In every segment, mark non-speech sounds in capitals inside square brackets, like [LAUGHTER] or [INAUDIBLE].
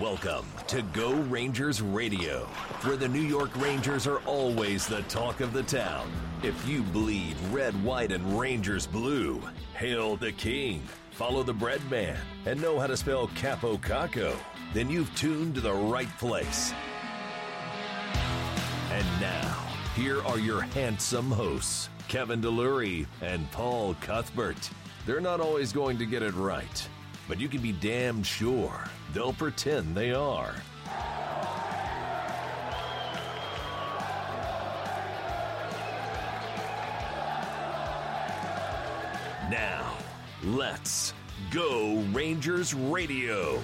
Welcome to Go Rangers Radio, where the New York Rangers are always the talk of the town. If you bleed red, white, and Rangers blue, hail the king, follow the bread man, and know how to spell Kaapo Kakko, then you've tuned to the right place. And now, here are your handsome hosts, Kevin DeLury and Paul Cuthbert. They're not always going to get it right, but you can be damn sure they'll pretend they are. Now, let's go Rangers Radio.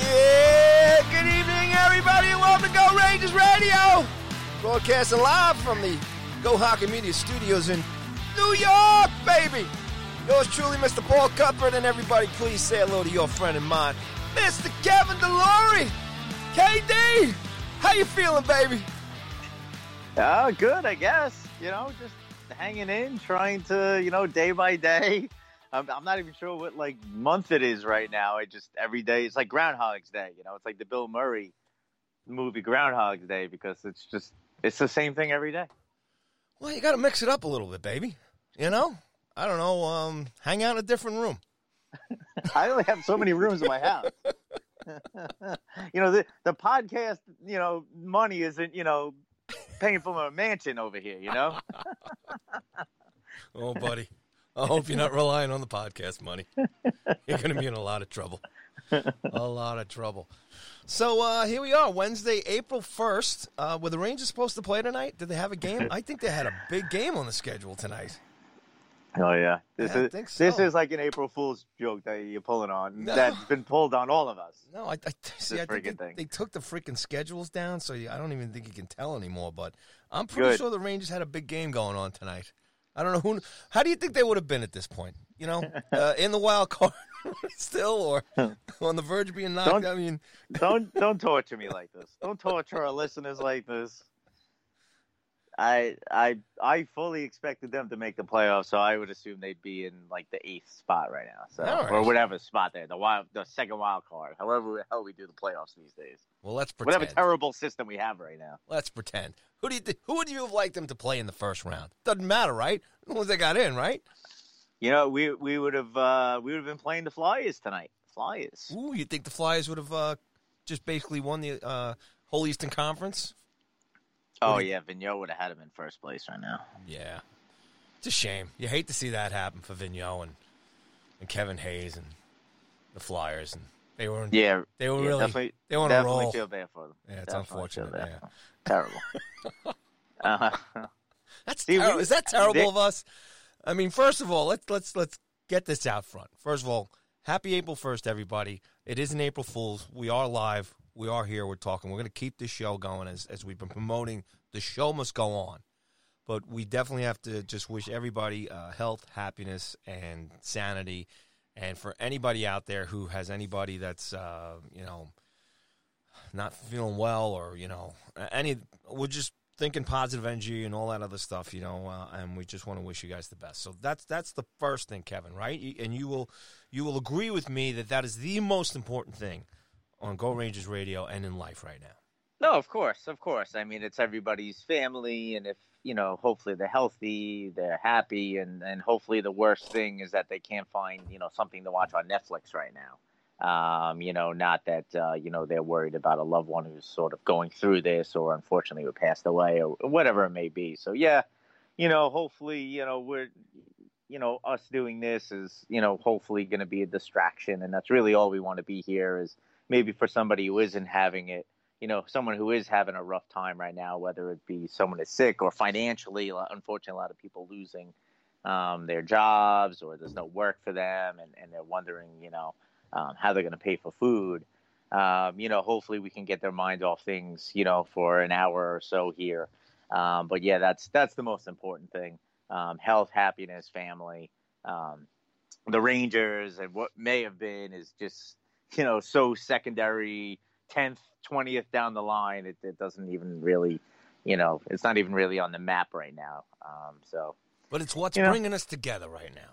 Yeah, good evening, everybody, and welcome to Go Rangers Radio. Broadcasting live from the Go Hockey Media Studios in New York, baby. Yours truly, Mr. Paul Cuthbert, and everybody, please say hello to your friend and mine, Mr. Kevin DeLory. KD, how you feeling, baby? Uh, good, I guess. You know, just hanging in, trying to, you know, day by day. I'm, I'm not even sure what like month it is right now. I just every day it's like Groundhog's Day. You know, it's like the Bill Murray movie Groundhog's Day because it's just it's the same thing every day. Well, you got to mix it up a little bit, baby. You know, I don't know. Um, hang out in a different room. [LAUGHS] I only have so many rooms in my house. [LAUGHS] you know, the the podcast, you know, money isn't, you know, paying for a mansion over here, you know? [LAUGHS] Oh, buddy. I hope you're not relying on the podcast money. You're going to be in a lot of trouble. A lot of trouble. So uh, here we are, Wednesday, April 1st. Uh, were the Rangers supposed to play tonight? Did they have a game? I think they had a big game on the schedule tonight. Oh yeah, this Yeah, I is think this is like an April Fool's joke that you're pulling on. No. That's been pulled on all of us. No, I, I see. I think they, thing. they took the freaking schedules down, so you, I don't even think you can tell anymore. But I'm pretty Good. sure the Rangers had a big game going on tonight. I don't know who. How do you think they would have been at this point? You know, [LAUGHS] uh, in the wild card [LAUGHS] still, or [LAUGHS] on the verge of being knocked. Don't- I mean, Don't don't torture me like this. Don't torture our listeners like this. I I I fully expected them to make the playoffs, so I would assume they'd be in like the eighth spot right now, so right. or whatever spot there, the wild, the second wild card, however the hell we do the playoffs these days. well, let's pretend. Whatever terrible system we have right now. let's pretend. Who do you think, who would you have liked them to play in the first round? Doesn't matter, right? The ones that got in, right? You know, we we would have uh, we would have been playing the Flyers tonight. Flyers. Ooh, you think the Flyers would have uh, just basically won the uh, whole Eastern Conference? Oh yeah, Vigneault would have had him in first place right now. Yeah. It's a shame. You hate to see that happen for Vigneault and, and Kevin Hayes and the Flyers. And they were Yeah, they were yeah, really they were on a definitely roll. feel bad for them. Yeah, it's Definitely unfortunate. Yeah. Terrible. [LAUGHS] uh, That's See, we- Is that terrible they- of us? I mean, first of all, let's let's let's get this out front. First of all, happy April first, everybody. It is an April Fool's. We are live. We are here. We're talking. We're going to keep this show going as as we've been promoting. The show must go on, but we definitely have to just wish everybody uh, health, happiness, and sanity. And for anybody out there who has anybody that's uh, you know not feeling well or you know any we're just thinking positive energy and all that other stuff you know uh, and we just want to wish you guys the best so that's that's the first thing kevin right and you will you will agree with me that that is the most important thing on go rangers radio and in life right now no, of course, of course. I mean, it's everybody's family, and if you know, hopefully they're healthy, they're happy, and and hopefully the worst thing is that they can't find you know something to watch on Netflix right now. Um, you know, not that uh, you know they're worried about a loved one who's sort of going through this, or unfortunately who passed away, or whatever it may be. So yeah, you know, hopefully, you know, we're you know us doing this is you know hopefully going to be a distraction, and that's really all we want to be here is maybe for somebody who isn't having it you know, someone who is having a rough time right now, whether it be someone is sick or financially, unfortunately, a lot of people losing um, their jobs or there's no work for them and, and they're wondering, you know, um, how they're going to pay for food. Um, you know, hopefully we can get their minds off things, you know, for an hour or so here. Um, but yeah, that's that's the most important thing: um, health, happiness, family. Um, the Rangers and what may have been is just, you know, so secondary. Tenth, twentieth down the line, it, it doesn't even really, you know, it's not even really on the map right now. Um, so but it's what's You know. bringing us together right now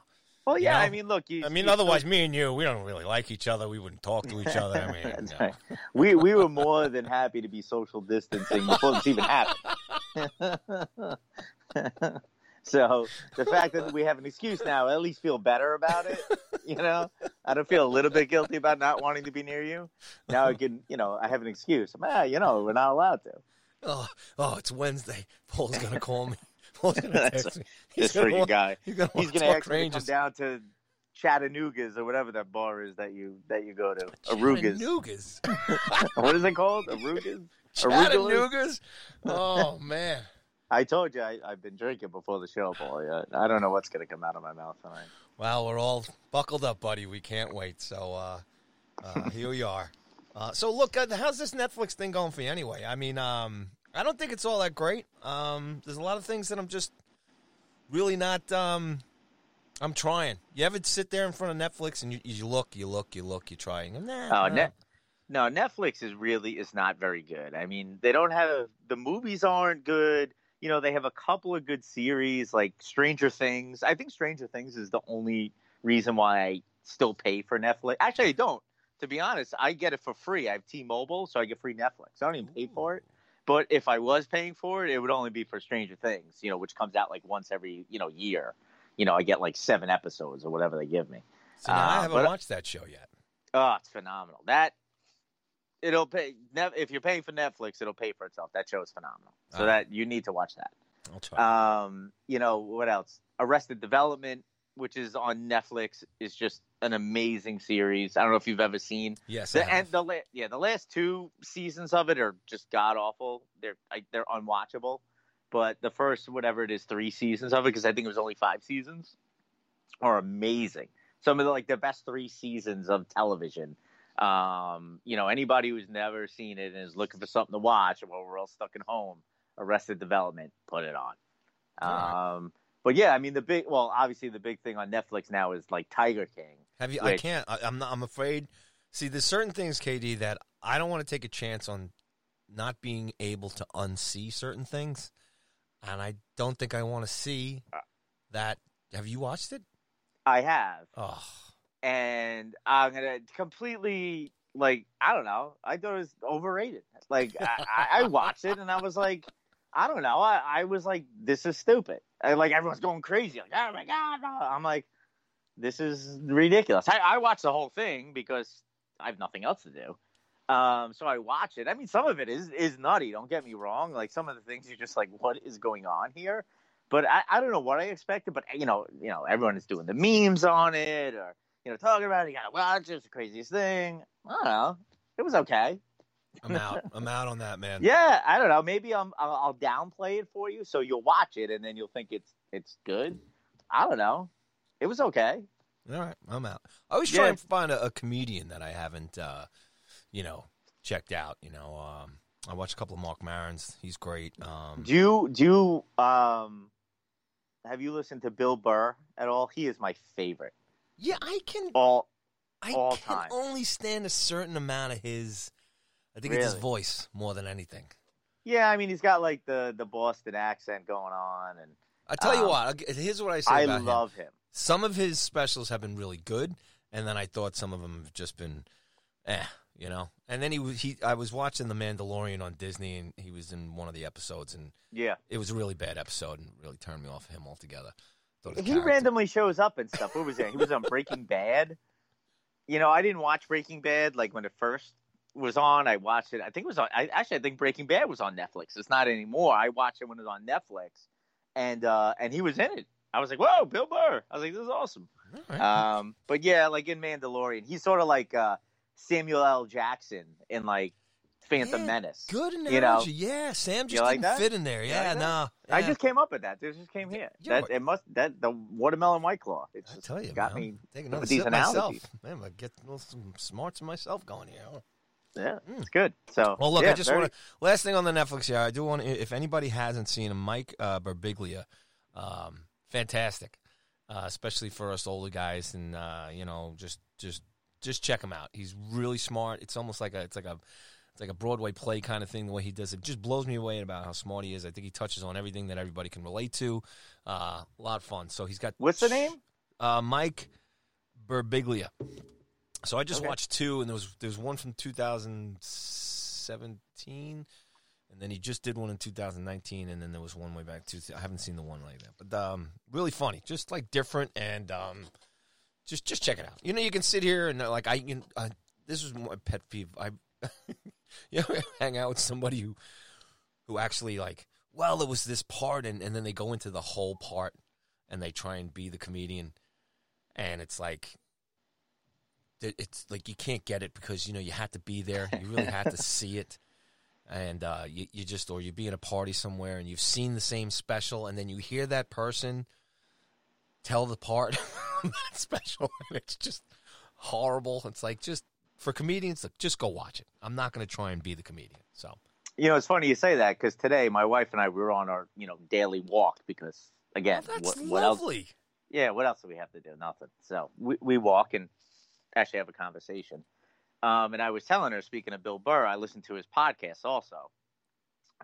Well, yeah. know? I mean, look. You, I mean, you otherwise, still- me and you, we don't really like each other. We wouldn't talk to each other. I [LAUGHS] mean, no. right. we we were more than happy to be social distancing before this even happened. [LAUGHS] so the fact that we have an excuse now, I at least feel better about it. You know, I don't feel a little bit guilty about not wanting to be near you. Now I can, you know, I have an excuse. Ah, you know, we're not allowed to. oh, oh, it's Wednesday. Paul's gonna [LAUGHS] call me. Paul's gonna text me. [LAUGHS] This gonna freaking want- guy. He's gonna, He's gonna me come down to Chattanooga's or whatever that bar is that you that you go to. Arugas. Chattanoogas. [LAUGHS] what is it called? Arugas. Chattanoogas. Oh man. I told you I, I've been drinking before the show, boy. I, I don't know what's going to come out of my mouth tonight. Well, we're all buckled up, buddy. We can't wait. So uh, uh, [LAUGHS] here we are. Uh, so look, uh, how's this Netflix thing going for you anyway? I mean, um, I don't think it's all that great. Um, there's a lot of things that I'm just really not. Um, I'm trying. You ever sit there in front of Netflix and you, you look, you look, you look, you try, and nah, Oh, nah. Net, no, Netflix is really is not very good. I mean, they don't have the movies aren't good. You know, they have a couple of good series like Stranger Things. I think Stranger Things is the only reason why I still pay for Netflix. Actually, I don't. To be honest, I get it for free. I have T-Mobile, so I get free Netflix. I don't even pay for it. But if I was paying for it, it would only be for Stranger Things, you know, which comes out like once every, you know, year. You know, I get like seven episodes or whatever they give me. So now I Uh, haven't but- watched that show yet. Oh, it's phenomenal. That it'll pay. If you're paying for Netflix, it'll pay for itself. That show is phenomenal. So Ah. that you need to watch that. I'll try. Um, you know what else? Arrested Development, which is on Netflix, is just an amazing series. I don't know if you've ever seen yes, I the and the la- yeah the last two seasons of it are just god awful. They're like, they're unwatchable. But the first whatever it is three seasons of it because I think it was only five seasons are amazing. Some of the like the best three seasons of television. Um, you know, anybody who's never seen it and is looking for something to watch while we're all stuck at home, Arrested Development, put it on. All Um, but yeah, I mean the big well, obviously the big thing on Netflix now is like Tiger King. Have you? I can't. I, I'm not. I'm afraid. See, there's certain things, KD, that I don't want to take a chance on not being able to unsee certain things, and I don't think I want to see Uh. that. Have you watched it? I have. Oh, and I'm gonna completely like I don't know. I thought it was overrated. Like I, I, watched it and I was like, I don't know. I, I was like, this is stupid. Like everyone's going crazy. Like oh my god. I'm like, this is ridiculous. I, I watched the whole thing because I have nothing else to do. Um, so I watch it. I mean, some of it is is nutty. Don't get me wrong. Like some of the things you're just like, what is going on here? But I, I don't know what I expected. But you know, you know, everyone is doing the memes on it, or you know, talking about it. You gotta watch it. It's the craziest thing. I don't know. It was okay. I'm out. [LAUGHS] I'm out on that, man. Yeah, I don't know. Maybe I'm, I'll, I'll downplay it for you, so you'll watch it and then you'll think it's it's good. I don't know. It was okay. All right, I'm out. I always Yeah. try and find a, a comedian that I haven't, uh, you know, checked out. You know, um, I watched a couple of Marc Maron's. He's great. Um, Do you do you um have you listened to Bill Burr at all? He is my favorite. Yeah, I can. All I all can time. only stand a certain amount of his. I think it's his voice more than anything. yeah, I mean he's got like the the Boston accent going on, and I tell you Um, what. Here's what I say I about love him. Some of his specials have been really good, and then I thought some of them have just been, eh, you know. And then he was- he. I was watching The Mandalorian on Disney, and he was in one of the episodes, and Yeah, it was a really bad episode, and really turned me off of him altogether. He randomly shows up and stuff. What was it? He was on Breaking Bad. You know, I didn't watch Breaking Bad like when it first was on. I watched it. I think it was on. I actually I think Breaking Bad was on Netflix. It's not anymore. I watched it when it was on Netflix, and uh and he was in it. I was like, whoa, Bill Burr. I was like, this is awesome. Right. Um, but yeah, like in Mandalorian, he's sort of like uh, Samuel L. Jackson in like Phantom Yeah, Menace. Good analogy. you know. yeah, Sam just You like didn't that? fit in there. Yeah, like no. I just came up with that. This just came here. That it must that the watermelon white claw. It's I tell you, got man, me. Taking another these sip myself. analogies. Man, I get some smarts myself going here. Yeah, Mm. it's good. So Well, look, yeah, I just very- want to. Last thing on the Netflix here, I do want to. If anybody hasn't seen him, Mike uh, um, fantastic, uh, especially for us older guys, and uh, you know, just just just check him out. He's really smart. It's almost like a it's like a it's like a Broadway play kind of thing. The way he does it just blows me away about how smart he is. I think he touches on everything that everybody can relate to. Uh, a lot of fun. So he's got What's the name? Uh, Mike Birbiglia. So I just Okay. watched two, and there was there was one from 2017, and then he just did one in 2019, and then there was one way back to. I haven't seen the one like that, but um, really funny, just like different, and um, just just check it out. You know, you can sit here and uh, like I, you know, uh, this was my pet peeve. I, [LAUGHS] [LAUGHS] you know, hang out with somebody who who actually like, well, it was this part, and and then they go into the whole part, and they try and be the comedian, and it's like it's like you can't get it because you know you had to be there. You really had to [LAUGHS] see it, and uh, you you just or you be in a party somewhere and you've seen the same special, and then you hear that person tell the part [LAUGHS] that special, and it's just horrible. It's like just for comedians, look, just go watch it. I'm not going to try and be the comedian. So You know, it's funny you say that because today my wife and I we were on our you know daily walk because again, Oh, that's what, what else? lovely. Yeah, what else do we have to do? Nothing. So we we walk and actually have a conversation. Um, and I was telling her, speaking of Bill Burr, I listened to his podcast also.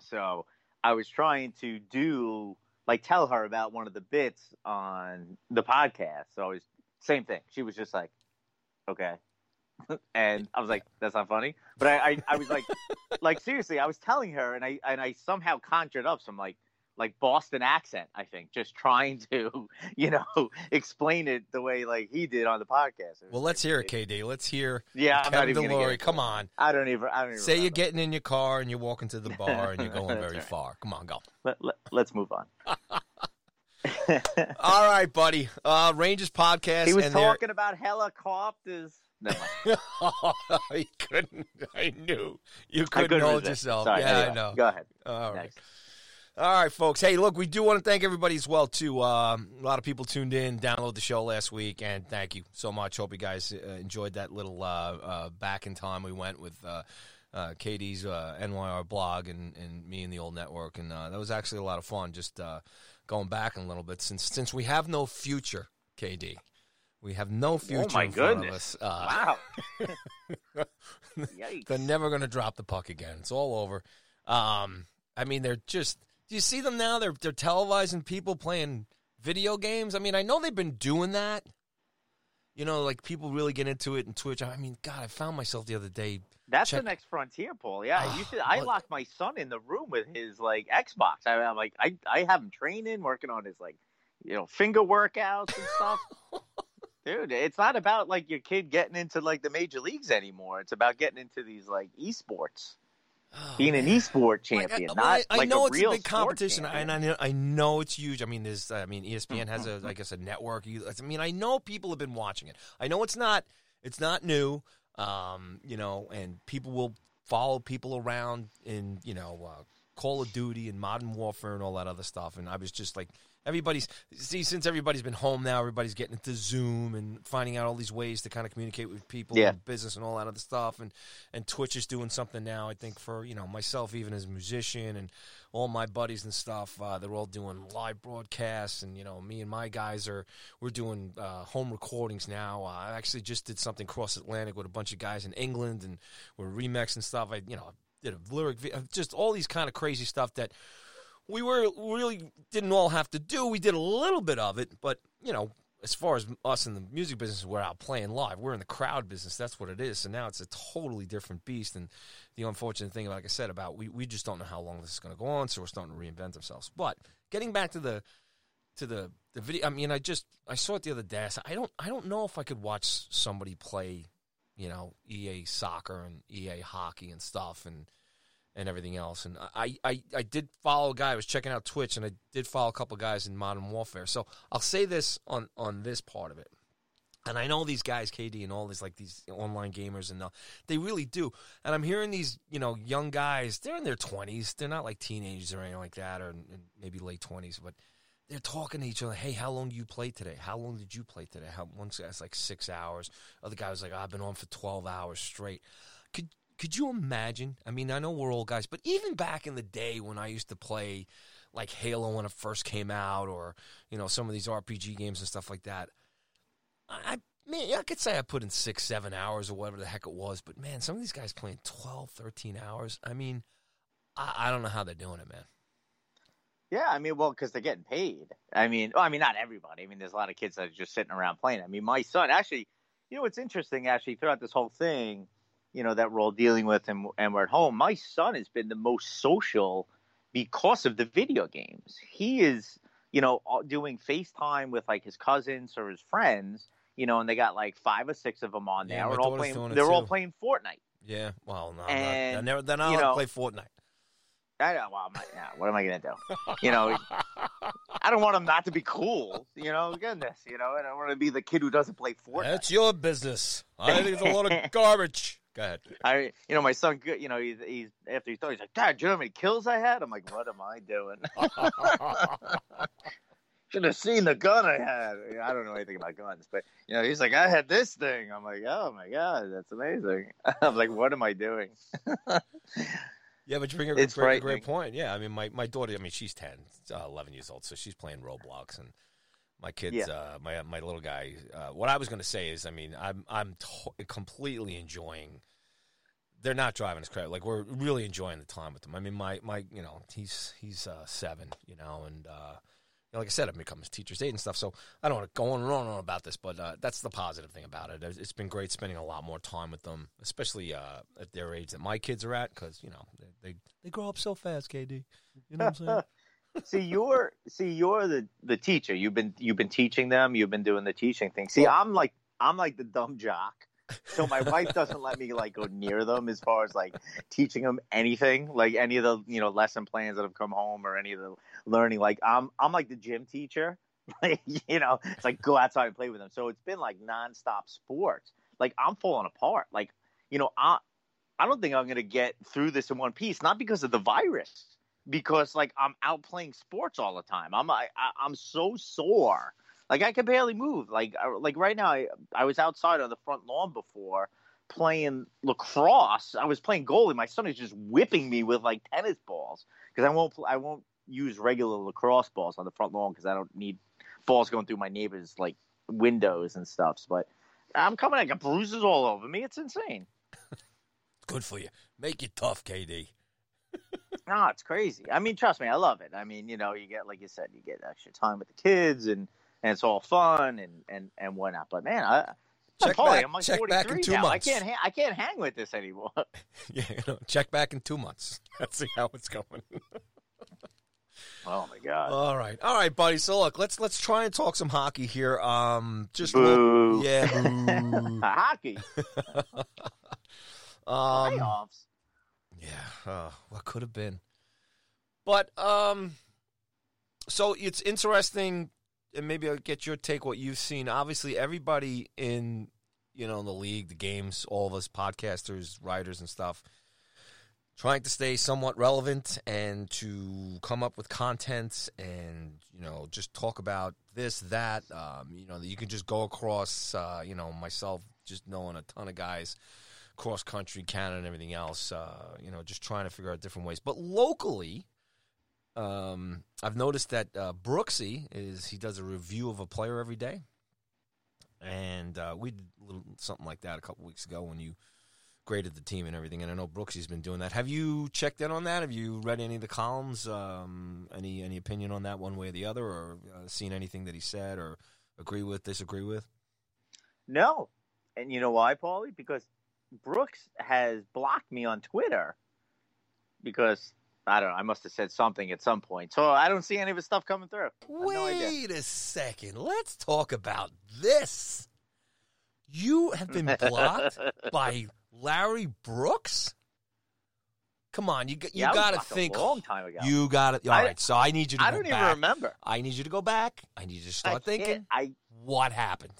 So I was trying to do like tell her about one of the bits on the podcast. So I was same thing. She was just like, okay. And I was like, that's not funny. But I, I, I was like, [LAUGHS] like seriously, I was telling her, and I and I somehow conjured up some like like Boston accent. I think just trying to [LAUGHS] you know explain it the way like he did on the podcast. Well, let's hear it. KD. Let's hear Yeah, I'm not even Delory. Come on. I don't even. I don't even. Say you're getting in your car and you're walking to the [LAUGHS] bar and you're going very right. far. Come on, go. Let, let, let's move on. All right, buddy. Uh, Rangers podcast. he was talking about helicopters. Never mind. [LAUGHS] you couldn't. I knew you couldn't couldn't hold yourself. Sorry, yeah, I know. Go ahead. All right. Next. All right, folks. Hey, look, we do want to thank everybody as well too. Um, a lot of people tuned in, downloaded the show last week, and thank you so much. Hope you guys uh, enjoyed that little uh, uh, back in time we went with uh, uh, KD's uh, NYR blog and, and me and the old network, and uh, that was actually a lot of fun. Just uh, going back a little bit since since we have no future, KD. We have no future Oh my in front of goodness! Uh, wow. [LAUGHS] They're never going to drop the puck again. It's all over. Um, I mean, they're just. Do you see them now? They're they're televising people playing video games. I mean, I know they've been doing that. You know, like people really get into it in Twitch. I mean, God, I found myself the other day. That's Check- the next frontier, Paul. Yeah, Ah, you [SIGHS] should. I locked my son in the room with his like Xbox. I, I'm like, I, I have him training, working on his like, you know, finger workouts and stuff. [LAUGHS] Dude, it's not about like your kid getting into like the major leagues anymore. It's about getting into these like esports, Oh, being an man. esport Like, champion, I, not I, I like know a it's real a big competition, and I know, I know it's huge. I mean, there's, I mean, ESPN has a, I guess, a network. I mean, I know people have been watching it. I know it's not, it's not new. Um, you know, and people will follow people around in, you know, uh, Call of Duty and Modern Warfare and all that other stuff. And I was just like, everybody's see since everybody's been home now, everybody's getting into Zoom and finding out all these ways to kind of communicate with people Yeah. in business and all that other stuff. And and Twitch is doing something now. I think for you know myself, even as a musician, and all my buddies and stuff. Uh, they're all doing live broadcasts, and you know me and my guys are we're doing uh, home recordings now. Uh, I actually just did something cross Atlantic with a bunch of guys in England, and we're remixing stuff. I you know did a lyric, vi- just all these kind of crazy stuff that we were really didn't all have to do. We did a little bit of it, but you know, as far as us in the music business, we're out playing live. We're in the crowd business. That's what it is. So now it's a totally different beast. And the unfortunate thing, like I said, about we, we just don't know how long this is going to go on. So we're starting to reinvent ourselves. But getting back to the to the the video, I mean, I just I saw it the other day. I I don't I don't know if I could watch somebody play, you know, EA soccer and EA hockey and stuff and and everything else. And I, I, I did follow a guy. I was checking out Twitch, and I did follow a couple guys in Modern Warfare. So I'll say this on on this part of it. And I know these guys, KD, and all these like these online gamers, and they really do. And I'm hearing these, you know, young guys. They're in their 20s. They're not like teenagers or anything like that, or maybe late 20s. But they're talking to each other. Hey, how long do you play today? How long did you play today? How one guy's like six hours. Other guy was like, I've been on for 12 hours straight. Could could you imagine? I mean, I know we're old guys, but even back in the day when I used to play like Halo when it first came out, or you know some of these RPG games and stuff like that, I man, I could say I put in six, seven hours or whatever the heck it was. But man, some of these guys playing 12, 13 hours. I mean, I, I don't know how they're doing it, man. Yeah, I mean, well, because they're getting paid. I mean, well, I mean, not everybody. I mean, there's a lot of kids that are just sitting around playing. I mean, my son actually, you know, what's interesting actually throughout this whole thing, you know, that we're all dealing with and, and we're at home. My son has been the most social because of the video games. He is, you know, doing FaceTime with like his cousins or his friends, you know, and they got like five or six of them on there. Yeah, and all playing, they're all too. playing Fortnite. Yeah, well, no, And, they're never, they're not play Fortnite. I don't, well, not, yeah, what am I going to do? You know, I don't want him not to be cool. You know, goodness, you know, I don't want to be the kid who doesn't play Fortnite. That's your business. I think it's a lot of [LAUGHS] garbage. Go ahead. I, you know, my son, you know, he's, he's after he thought he's like, Dad, do you know how many kills I had? I'm like, what am I doing? [LAUGHS] [LAUGHS] Should have seen the gun I had. I don't know anything about guns, but you know, he's like, I had this thing. I'm like, oh my god, that's amazing. [LAUGHS] I'm like, what am I doing? Yeah, but you bring a It's great, frightening. great point. Yeah, I mean, my, my daughter, I mean, she's 10, uh, 11 years old, so she's playing Roblox. And my kids, Yeah. uh, my my little guy, uh, what I was going to say is, I mean, I'm, I'm to- completely enjoying. They're not driving us crazy. Like, we're really enjoying the time with them. I mean, my, my you know, he's he's uh, seven, you know, and uh, like I said, I've become his teacher's aide and stuff. So I don't want to go on and on and on about this, but uh, that's the positive thing about it. It's been great spending a lot more time with them, especially uh, at their age that my kids are at, because you know they, they they grow up so fast. KD, you know what I'm saying? [LAUGHS] see, you're see, you're the the teacher. You've been you've been teaching them. You've been doing the teaching thing. See, I'm like I'm like the dumb jock. So my wife doesn't let me like go near them as far as like teaching them anything, like any of the you know lesson plans that have come home or any of the learning. Like I'm I'm like the gym teacher. [LAUGHS] Like you know, it's like go outside and play with them. So it's been like nonstop sports. Like I'm falling apart. Like you know, I I don't think I'm gonna get through this in one piece. Not because of the virus, because like I'm out playing sports all the time. I'm I, I'm so sore. Like I can barely move. Like like right now, I I was outside on the front lawn before playing lacrosse. I was playing goalie. My son is just whipping me with like tennis balls because I won't I won't use regular lacrosse balls on the front lawn because I don't need balls going through my neighbors like windows and stuff. But I'm coming. I got bruises all over me. It's insane. [LAUGHS] Good for you. Make it tough, KD. [LAUGHS] No, it's crazy. I mean, trust me, I love it. I mean, you know, you get like you said, you get extra time with the kids, and and it's all fun and and and whatnot. But man, I. Check I'm, back- I'm like check 43 back in two now. months. I can't. Ha- I can't hang with this anymore. [LAUGHS] [LAUGHS] Yeah, you know, check back in two months. [LAUGHS] Let's see how it's going. oh my god. All right, all right, buddy. So look, let's let's try and talk some hockey here. Um, just Boo. yeah, boo. Hockey um, playoffs. Yeah, uh, what could have been. But um so it's interesting and maybe I'll get your take what you've seen. Obviously everybody in you know in the league, the games, all of us podcasters, writers and stuff trying to stay somewhat relevant and to come up with content and you know just talk about this that um, you know that you can just go across uh, you know myself just knowing a ton of guys cross country Canada and everything else uh, you know just trying to figure out different ways but locally um, I've noticed that uh, Brooksy is he does a review of a player every day and uh, we did little, something like that a couple weeks ago when you graded the team and everything. And I know Brooksy's been doing that. Have you checked in on that? Have you read any of the columns? Um, any any opinion on that one way or the other, or uh, seen anything that he said, or agree with, disagree with? No, and you know why, Paulie? Because Brooks has blocked me on Twitter because I don't know. I must have said something at some point, so I don't see any of his stuff coming through. I have no. Wait a second. Let's talk about this. You have been [LAUGHS] blocked by Larry Brooks. Come on, you you Yeah, got to think. a long time ago. You got it. All I- right, so I need you to I go don't even back. remember. I need you to go back. I need you to start can't- thinking. I What happened?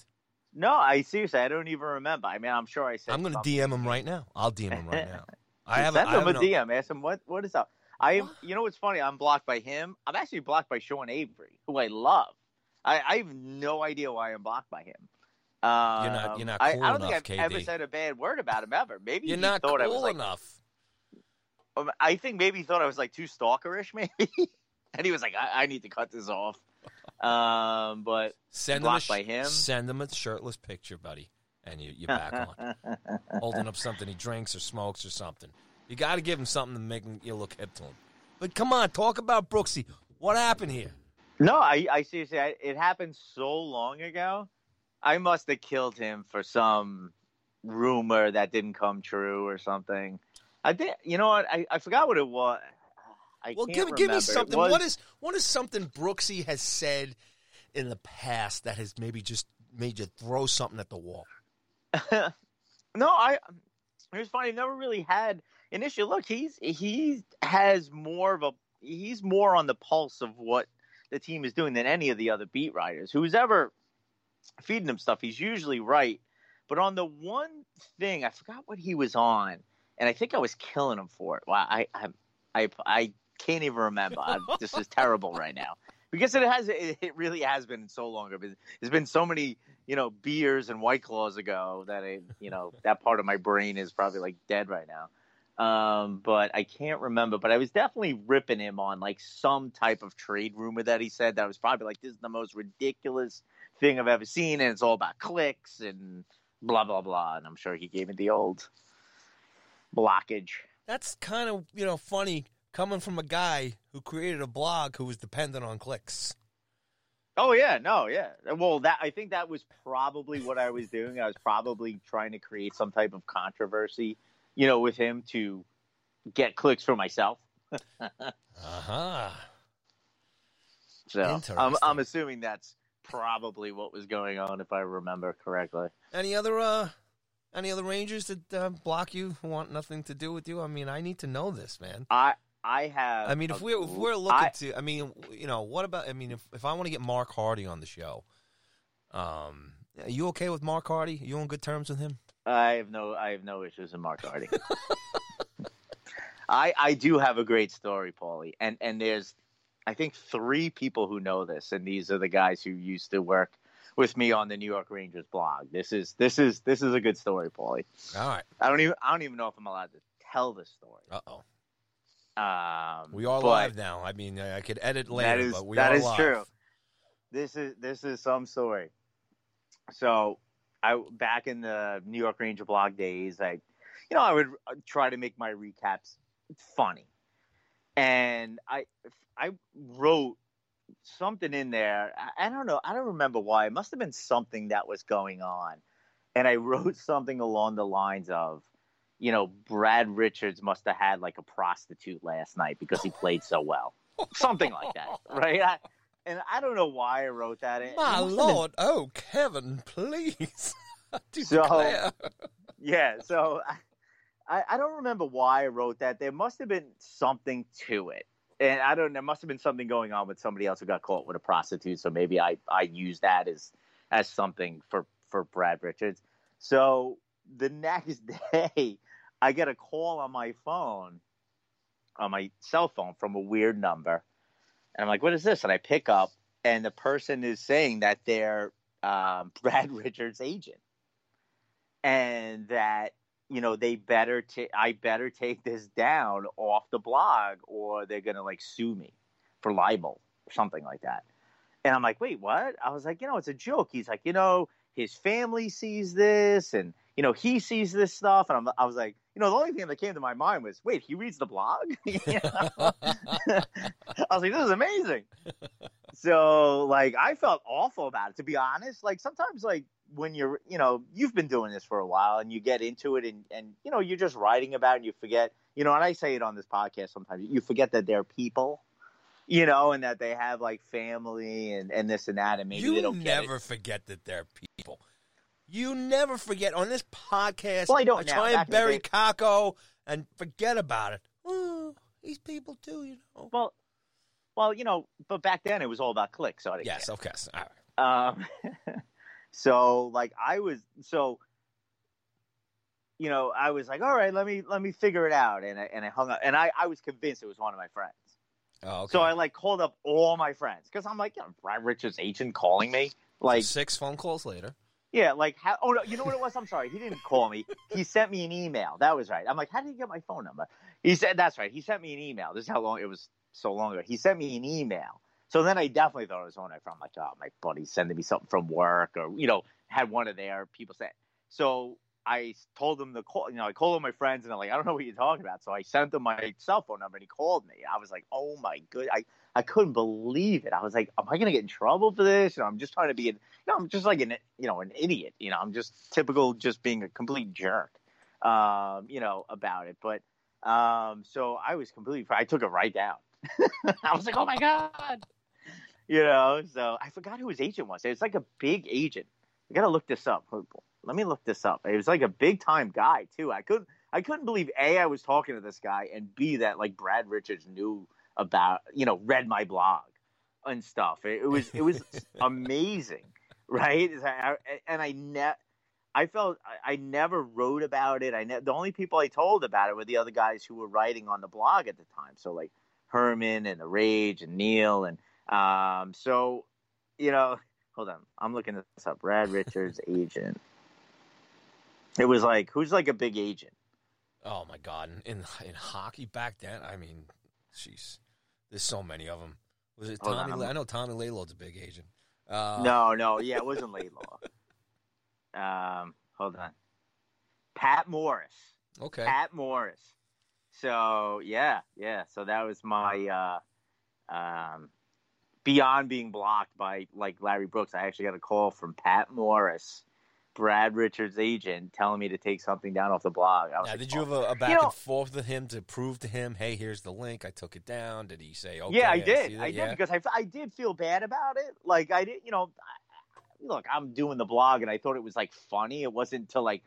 No, I seriously, I don't even remember. I mean, I'm sure I said. I'm going to. DM him right now. I'll DM him right now. [LAUGHS] I have Send I him a DM. Ask him what what is up. I am. You know what's funny? I'm blocked by him. I'm actually blocked by Sean Avery, who I love. I, I have no idea why I'm blocked by him. Um, You're not- you're not I, cool I don't enough, think I've KD. ever said a bad word about him ever. Maybe You're he not thought I was cool like. enough. um, I think maybe he thought I was like too stalkerish, [LAUGHS] maybe, and he was like, I, I need to cut this off. Um, but Send him, a blocked by him? send him a shirtless picture, buddy, and you, you're back on. [LAUGHS] Holding up something he drinks or smokes or something. You got to give him something to make him, you look hip to him. But come on, talk about Brooksy. What happened here? No, I, I seriously, I, it happened so long ago. I must have killed him for some rumor that didn't come true or something. I did. You know what? I, I forgot what it was. I well, give, give me something. was- What is what is something Brooksy has said in the past that has maybe just made you throw something at the wall? [LAUGHS] no, I. It was funny. I never really had an issue. Look, he's he has more of a he's more on the pulse of what the team is doing than any of the other beat writers. Who's ever feeding him stuff, he's usually right. But on the one thing, I forgot what he was on, and I think I was killing him for it. Wow, I I I, I can't even remember. I, this is terrible right now because it has it, it really has been so long. It's been so many you know beers and white claws ago that I you know [LAUGHS] that part of my brain is probably like dead right now. Um, but I can't remember. But I was definitely ripping him on like some type of trade rumor that he said that was probably like this is the most ridiculous thing I've ever seen, and it's all about clicks and blah blah blah. And I'm sure he gave me the old blockage. That's kind of you know funny coming from a guy who created a blog who was dependent on clicks. Oh yeah, no, yeah. Well, that I think that was probably what I was doing. I was probably trying to create some type of controversy, you know, with him to get clicks for myself. Uh huh. So I'm, I'm assuming that's probably what was going on, if I remember correctly. Any other uh, any other Rangers that uh, block you, who want nothing to do with you? I mean, I need to know this, man. I I have. I mean, if we're if we're looking I- to, I mean, you know, what about? I mean, if if I want to get Mark Hardy on the show, um, are you okay with Mark Hardy? you on good terms with him? I have no I have no issues with Mark Hardy. [LAUGHS] I I do have a great story, Paulie, and and there's I think three people who know this, and these are the guys who used to work with me on the New York Rangers blog. This is this is this is a good story, Paulie. All right. I don't even I don't even know if I'm allowed to tell this story. Uh oh. Um, We are live now. I mean, I could edit later, is but we that are is live. true. This is this is some story. So, I back in the New York Ranger blog days, I, you know, I would uh, try to make my recaps funny, and I I wrote something in there. I, I don't know. I don't remember why. It must have been something that was going on, and I [LAUGHS] wrote something along the lines of. You know, Brad Richards must have had like a prostitute last night because he played so well something like that, [LAUGHS] right? I, and I don't know why I wrote that. It- it My have been- lord, oh Kevin, please. [LAUGHS] So- yeah. So I, I don't remember why I wrote that. There must have been something to it, and I don't. There must have been something going on with somebody else who got caught with a prostitute. So maybe I I used that as as something for for Brad Richards. So the next [LAUGHS] day, I get a call on my phone, on my cell phone from a weird number, and I'm like, "What is this?" And I pick up, and the person is saying that they're um, [LAUGHS] Brad Richards' agent, and that you know they better ta- I better take this down off the blog, or they're gonna like sue me for libel or something like that. And I'm like, wait, what? I was like, you know, it's a joke. He's like, you know, his family sees this, and you know, he sees this stuff, and I'm, I was like, you know, the only thing that came to my mind was, wait, he reads the blog. [LAUGHS] I was like, this is amazing. [LAUGHS] so like I felt awful about it to be honest. Like sometimes like when you're you know, you've been doing this for a while and you get into it and, and you know, you're just writing about it and you forget you know, and I say it on this podcast sometimes, you forget that they're people. You know, and that they have like family and, and this and that and maybe they you don't get it. never forget that they're people. You never forget on this podcast. Well, I don't now. try Back and bury Kakko and forget about it. Oh, these people too, you know. Well well, you know, but back then it was all about clicks, so I didn't Yes, care. okay. so- All right. Um, [LAUGHS] so like I was so you know I was like all right let me let me figure it out and I, and I hung up and I I was convinced it was one of my friends Oh, okay. so I like called up all my friends because I'm like you know Brad Richards agent calling me like six phone calls later. Yeah like how oh no you know what it was? I'm sorry. He didn't call me. He sent me an email. That was right. I'm like how did he get my phone number? He said that's right. He sent me an email. This is how long it was so long ago. He sent me an email. So then I definitely thought it was one I from like, oh, my buddy's sending me something from work, or you know, had one of their people say. So I told him to call. You know, I called all my friends, and I'm like, I don't know what you're talking about. So I sent him my cell phone number, and he called me. I was like, oh my good, I I couldn't believe it. I was like, am I gonna get in trouble for this? You know, I'm just trying to be an, you know, I'm just like an, you know, an idiot. You know, I'm just typical, just being a complete jerk. Um, you know, about it. But um, so I was completely. I took it right down. [LAUGHS] I was like, oh my god. You know, so I forgot who his agent was. It's like a big agent. I gotta look this up let me look this up. It was like a big time guy too. I couldn't I couldn't believe a I was talking to this guy and b that like Brad Richards knew about you know read my blog and stuff. It, it was it was [LAUGHS] amazing, right? And I net. I felt I never wrote about it. I ne- the only people I told about it were the other guys who were writing on the blog at the time. So like Herman and the Rage and Neil and um, so you know, hold on, I'm looking this up. Brad Richards [LAUGHS] agent. It was like who's like a big agent. Oh my god! In in hockey back then, I mean, jeez, there's so many of them. Was it Tommy? On, I know Tommy Laylo's a big agent. Uh, no, no, yeah, it wasn't Laylaw. [LAUGHS] um, hold on, Pat Morris. Okay, Pat Morris. So yeah, yeah. So that was my uh, um, beyond being blocked by like Larry Brooks. I actually got a call from Pat Morris Brad Richards' agent telling me to take something down off the blog. now, like, did you oh. have a, a back you know, and forth with him to prove to him, hey, here's the link. I took it down. Did he say, okay? Yeah, I did. I, I did because I, I did feel bad about it. Like, I didn't, you know, look, I'm doing the blog and I thought it was like funny. It wasn't to like,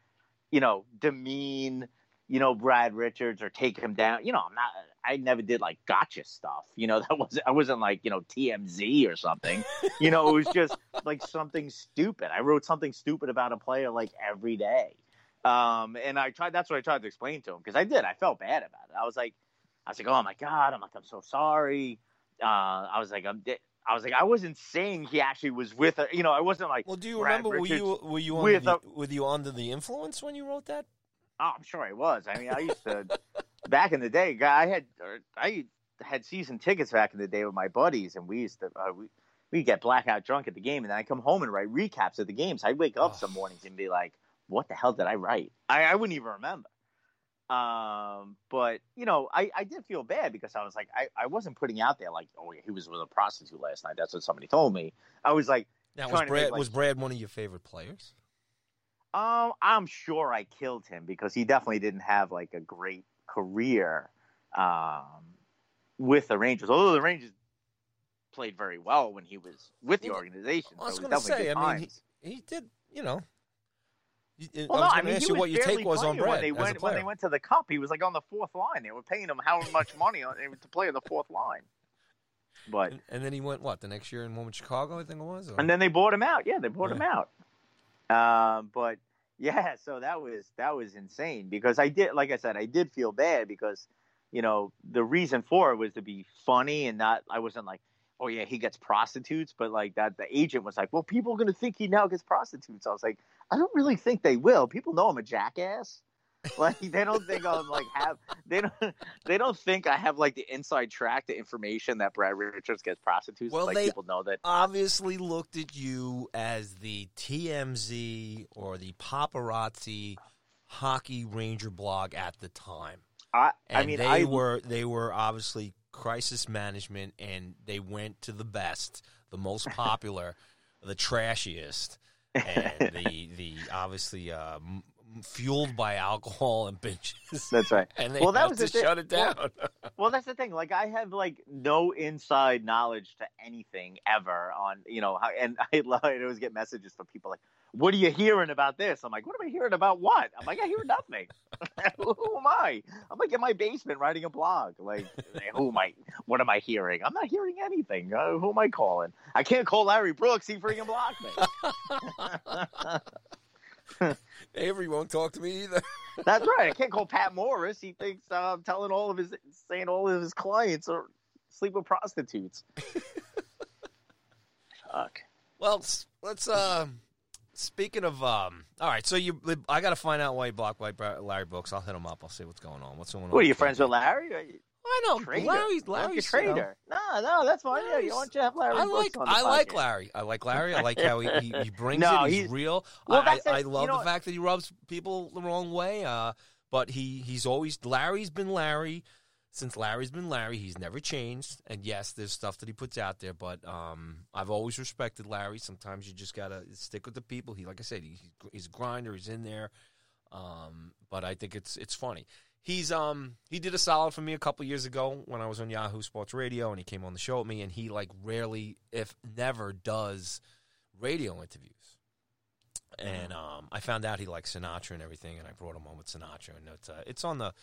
you know, demean, you know, Brad Richards or take him down. You know, I'm not, I never did like gotcha stuff. You know, [LAUGHS] that was I wasn't like you know TMZ or something. you know, it was just [LAUGHS] like something stupid. I wrote something stupid about a player like every day, um, and I tried. That's what I tried to explain to him because I did. I felt bad about it. I was like, I was like, oh my god, I'm like, I'm so sorry. Uh, I was like, I'm. I was like, I wasn't saying he actually was with her. You know, I wasn't like. Well, do you remember? were you were you under the, a, were you under the influence when you wrote that? Oh, I'm sure I was. I mean, I used to back in the day. I had I had season tickets back in the day with my buddies, and we used to uh, we we get blackout drunk at the game, and then I come home and write recaps of the games. I'd wake up oh. some mornings and be like, "What the hell did I write?" I, I wouldn't even remember. Um, but you know, I, I did feel bad because I was like, I, I wasn't putting out there like, oh, he was with a prostitute last night. That's what somebody told me. I was like, now was Brad like, was Brad one of your favorite players? Um, I'm sure I killed him because he definitely didn't have like a great career um, with the Rangers. Although the Rangers played very well when he was with the organization. I was so going to say, I mean, he, he, did, you know. Well, I was no, I mean, ask you what your take was on Brad when they, went, when they went to the Cup. He was like on the fourth line. They were paying him how much money to play on the fourth line. But and, and, then he went what the next year in one with Chicago, I think it was. Or? And then they bought him out. Yeah, they bought him out. Um, but yeah, so that was that was insane because I did, like I said, I did feel bad because you know the reason for it was to be funny and not. I wasn't like, oh yeah, he gets prostitutes, but like that the agent was like, well, people are gonna think he now gets prostitutes. I was like, I don't really think they will. People know I'm a jackass. [LAUGHS] like they don't think I'm like have they don't [LAUGHS] they don't think I have like the inside track the information that Brad Richards gets prostitutes. Well, like, they people know that obviously looked at you as the TMZ or the paparazzi hockey ranger blog at the time. I, I mean, they I, were they were obviously crisis management, and they went to the best, the most [LAUGHS] popular, the trashiest, and the the obviously uh, fueled by alcohol and bitches. [LAUGHS] That's right. and they well, that was to shut it down. Well, [LAUGHS] well, that's the thing. Like I have like no inside knowledge to anything ever on you know, how, and [LAUGHS] I, love, I always get messages from people like, "What are you hearing about this?" I'm like, "What am I hearing about what?" I'm like, "I hear nothing. who am I? I'm like in my basement writing a blog. Like, who am I? What am I hearing? I'm not hearing anything. Uh, who am I calling? I can't call Larry Brooks. He freaking blocked me." [LAUGHS] Avery won't talk to me either. [LAUGHS] That's right. I can't call Pat Morris. He thinks uh, I'm telling all of his, saying all of his clients are sleep with prostitutes. [LAUGHS] Fuck. Well, let's. Uh, speaking of, um, all right. So you, I got to find out why you blocked Larry Brooks. I'll hit him up. I'll see what's going on. What's going on? What are you friends with Larry? I know Trader. Larry's Why Larry's trade you know. No, no, that's fine. Yeah, you want to have Larry. I like I like. Larry. I like Larry. I like how he, he, he [LAUGHS] brings No, it. He's, he's- real. Well, I. I You love know the what? fact that he rubs people the wrong way. Uh, but he he's always Larry's been Larry since Larry's been Larry. He's never changed. And yes, there's stuff that he puts out there, but um, I've always respected Larry. Sometimes you just gotta stick with the people. He, like I said, he, he's a grinder. He's in there. Um, but I think it's it's funny. He's um he did a solid for me a couple years ago when I was on Yahoo Sports Radio and he came on the show with me and he like rarely if never does radio interviews. And um I found out he likes Sinatra and everything and I brought him on with Sinatra and it's uh, it's on the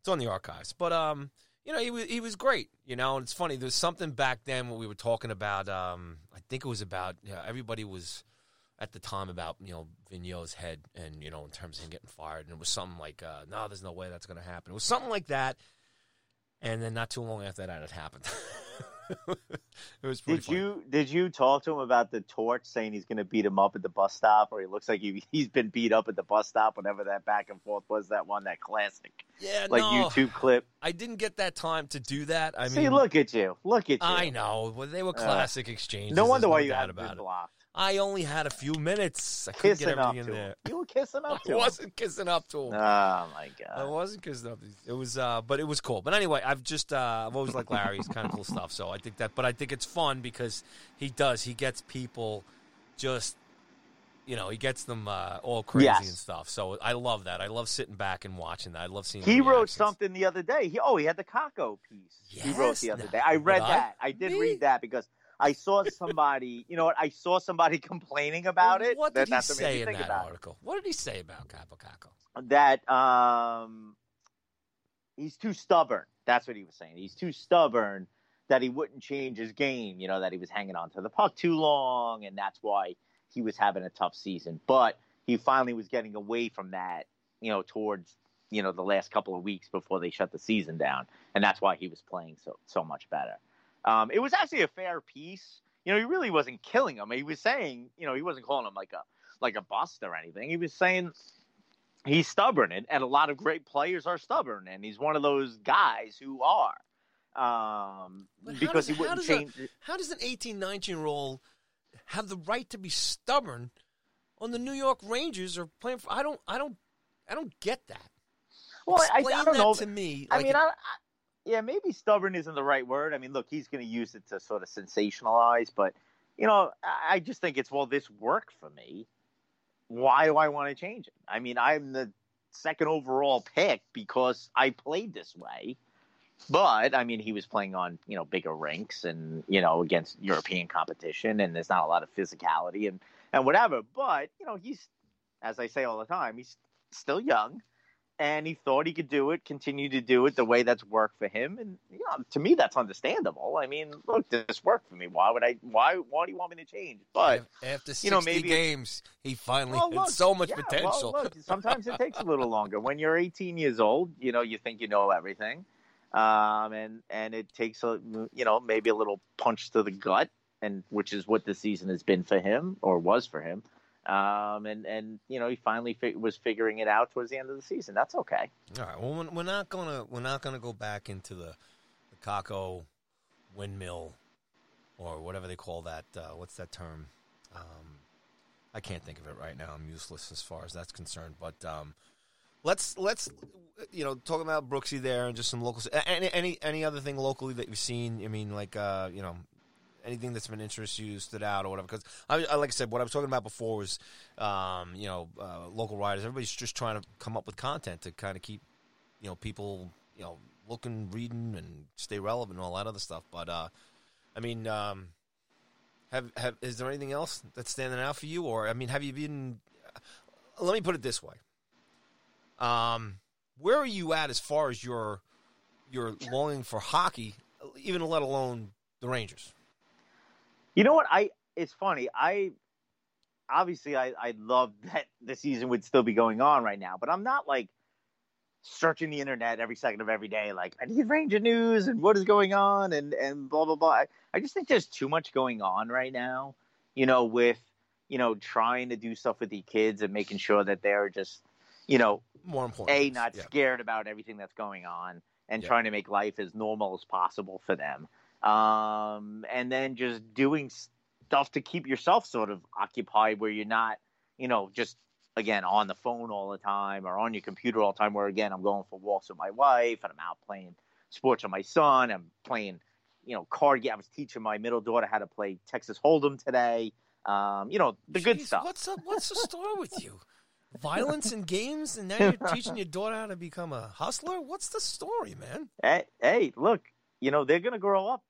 it's on the archives. But um you know, he was he was great, you know, and it's funny there's something back then when we were talking about um I think it was about you know, everybody was at the time about you know Vigneault's head and you know in terms of him getting fired, and it was something like, uh, "No, there's no way that's going to happen." It was something like that, and then not too long after that, it happened. [LAUGHS] it was pretty Did funny. you did you talk to him about the torch saying he's going to beat him up at the bus stop, or he looks like he he's been beat up at the bus stop? Whenever that back and forth was, that one, that classic, Yeah, like no, YouTube clip. I didn't get that time to do that. I See, mean, look at you, look at you. I know well, they were Uh, classic exchanges. No wonder there's why you had been about it. blocked. I only had a few minutes. I couldn't Kissing get up everything in him. there. You were kissing up [LAUGHS] I to him. wasn't kissing up to him. Oh my god. I wasn't because it was, uh, but it was cool. But anyway, I've just, uh, I've always liked Larry. He's kind of cool stuff. So I think that, but I think it's fun because he does. He gets people just, you know, he gets them uh, all crazy Yes. and stuff. So I love that. I love sitting back and watching that. I love seeing. He wrote something the other day. He oh he had the Kakko piece. he wrote the other no, day. I read but I- that. I, did me? read that because I saw somebody. [LAUGHS] you know what? I saw somebody [LAUGHS] complaining about it. What That- did he made me say in that about it. article? What did he say about Kaapo Kakko? that um he's too stubborn. That's what he was saying. He's too stubborn that he wouldn't change his game, you know, that he was hanging on to the puck too long and that's why he was having a tough season. But he finally was getting away from that, you know, towards you know the last couple of weeks before they shut the season down, and that's why he was playing so so much better. Um, it was actually a fair piece. You know, he really wasn't killing him. He was saying, you know, he wasn't calling him like a like a bust or anything. He was saying he's stubborn, and, and a lot of great players are stubborn, and he's one of those guys who are. Um, because does- he wouldn't a- change. How does an 18, 19 year old have the right to be stubborn on the New York Rangers or playing for? I don't, I don't, I don't get that. well, I, Explain I don't that know. to me. I like mean, it- I, I, yeah, maybe stubborn isn't the right word. I mean, look, he's going to use it to sort of sensationalize, but you know, I just think it's well, this worked for me. Why do I want to change it? I mean, I'm the second overall pick because I played this way. But I mean, he was playing on you know bigger rinks and you know against European competition, and there's not a lot of physicality and and whatever. But you know, he's as I say all the time, he's still young and he thought he could do it, continue to do it the way that's worked for him, and you know, to me that's understandable. I mean, look, this worked for me. Why would I? Why? Why do you want me to change? But after 60 you know, maybe- games, he finally well, had look, so much yeah, potential. Well, look, [LAUGHS] sometimes it takes a little longer. When you're 18 years old, you know, you think you know everything, um, and and it takes a you know maybe a little punch to the gut, and which is what the season has been for him or was for him. Um, and and you know he finally fi- was figuring it out towards the end of the season. That's okay. All right. Well, we're- not gonna we're not gonna go back into the the Kakko windmill or whatever they call that. Uh, what's that term? Um, I can't think of it right now. I'm useless as far as that's concerned. But um, let's let's you know talk about Brooksy there and just some local. Any any any other thing locally that you've seen? I mean, like uh, you know. Anything that's been interest you stood out or whatever? Because I, I, like I said, what I was talking about before was, um, you know, uh, local writers. Everybody's just trying to come up with content to kind of keep you know people you know looking reading and stay relevant and all that other stuff but uh i mean um have have is there anything else that's standing out for you or i mean have you been let me put it this way um where are you at as far as your your longing for hockey even let alone the rangers You know what? I it's funny. I obviously I I love [LAUGHS] that the season would still be going on right now, but I'm not like searching the internet every second of every day like I need Ranger news and what is going on and and blah blah blah. I, I just think there's too much going on right now. You know, with you know trying to do stuff with the kids and making sure that they're just you know more important a not yeah. scared about everything that's going on and Yeah. trying to make life as normal as possible for them. Um, and then just doing stuff to keep yourself sort of occupied where you're not, you know, just again on the phone all the time or on your computer all the time where again I'm going for walks with my wife and I'm out playing sports with my son. I'm playing, you know, card game. I was teaching my middle daughter how to play Texas Hold'em today. Um, you know, the good stuff. What's up? What's the story [LAUGHS] with you? Violence and games, and now you're teaching your daughter how to become a hustler. What's the story, man? Hey, hey, look, you know, they're going to grow up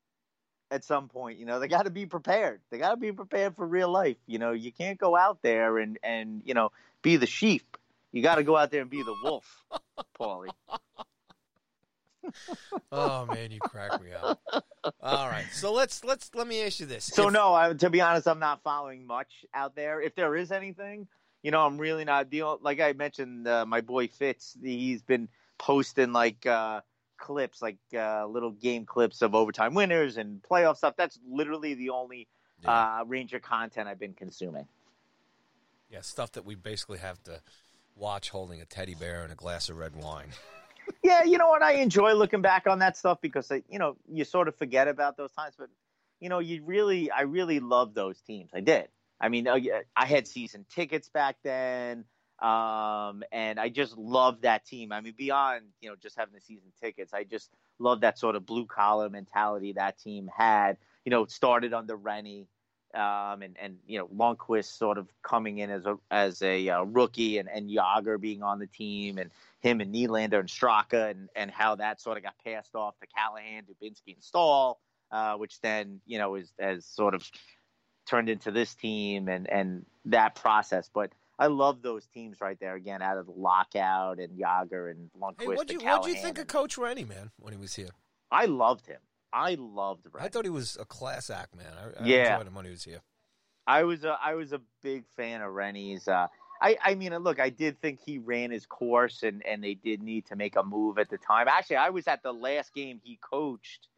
at some point. You know, they got to be prepared. They got to be prepared for real life. You know, you can't go out there and, and you know, be the sheep. You got to go out there and be the wolf, Paulie. [LAUGHS] Oh man, you crack me up. All right, so let's let's let me ask you this. So If- no, I, to be honest, I'm not following much out there. If there is anything, you know, I'm really not dealing. Like I mentioned, uh, my boy Fitz, he's been posting like uh, clips, like uh, little game clips of overtime winners and playoff stuff. That's literally the only Yeah. uh, Ranger content I've been consuming. yeah, stuff that we basically have to watch holding a teddy bear and a glass of red wine. [LAUGHS] Yeah, you know what? I enjoy looking back on that stuff because you know you sort of forget about those times, but you know you really, I really love those teams. I did. I mean, uh, I had season tickets back then, um, and I just love that team. I mean, beyond you know just having the season tickets, I just love that sort of blue collar mentality that team had. You know, started under Rennie. Um, and, and you know Lundqvist sort of coming in as a as a uh, rookie and, and Jagr being on the team and him and Nylander and Straka and, and how that sort of got passed off to Callahan, Dubinsky, and Staal, uh, which then you know is has sort of turned into this team and and that process. But I love those teams right there again out of the lockout and Jagr and Lundqvist. Hey, what'd you what'd you think of Coach Rennie, man, when he was here? I loved him. I loved I thought he was a class act, man. I, I Yeah. enjoyed him when he was here. I was a I was a big fan of Rennie's. Uh, I I mean, look, I did think he ran his course, and and they did need to make a move at the time. Actually, I was at the last game he coached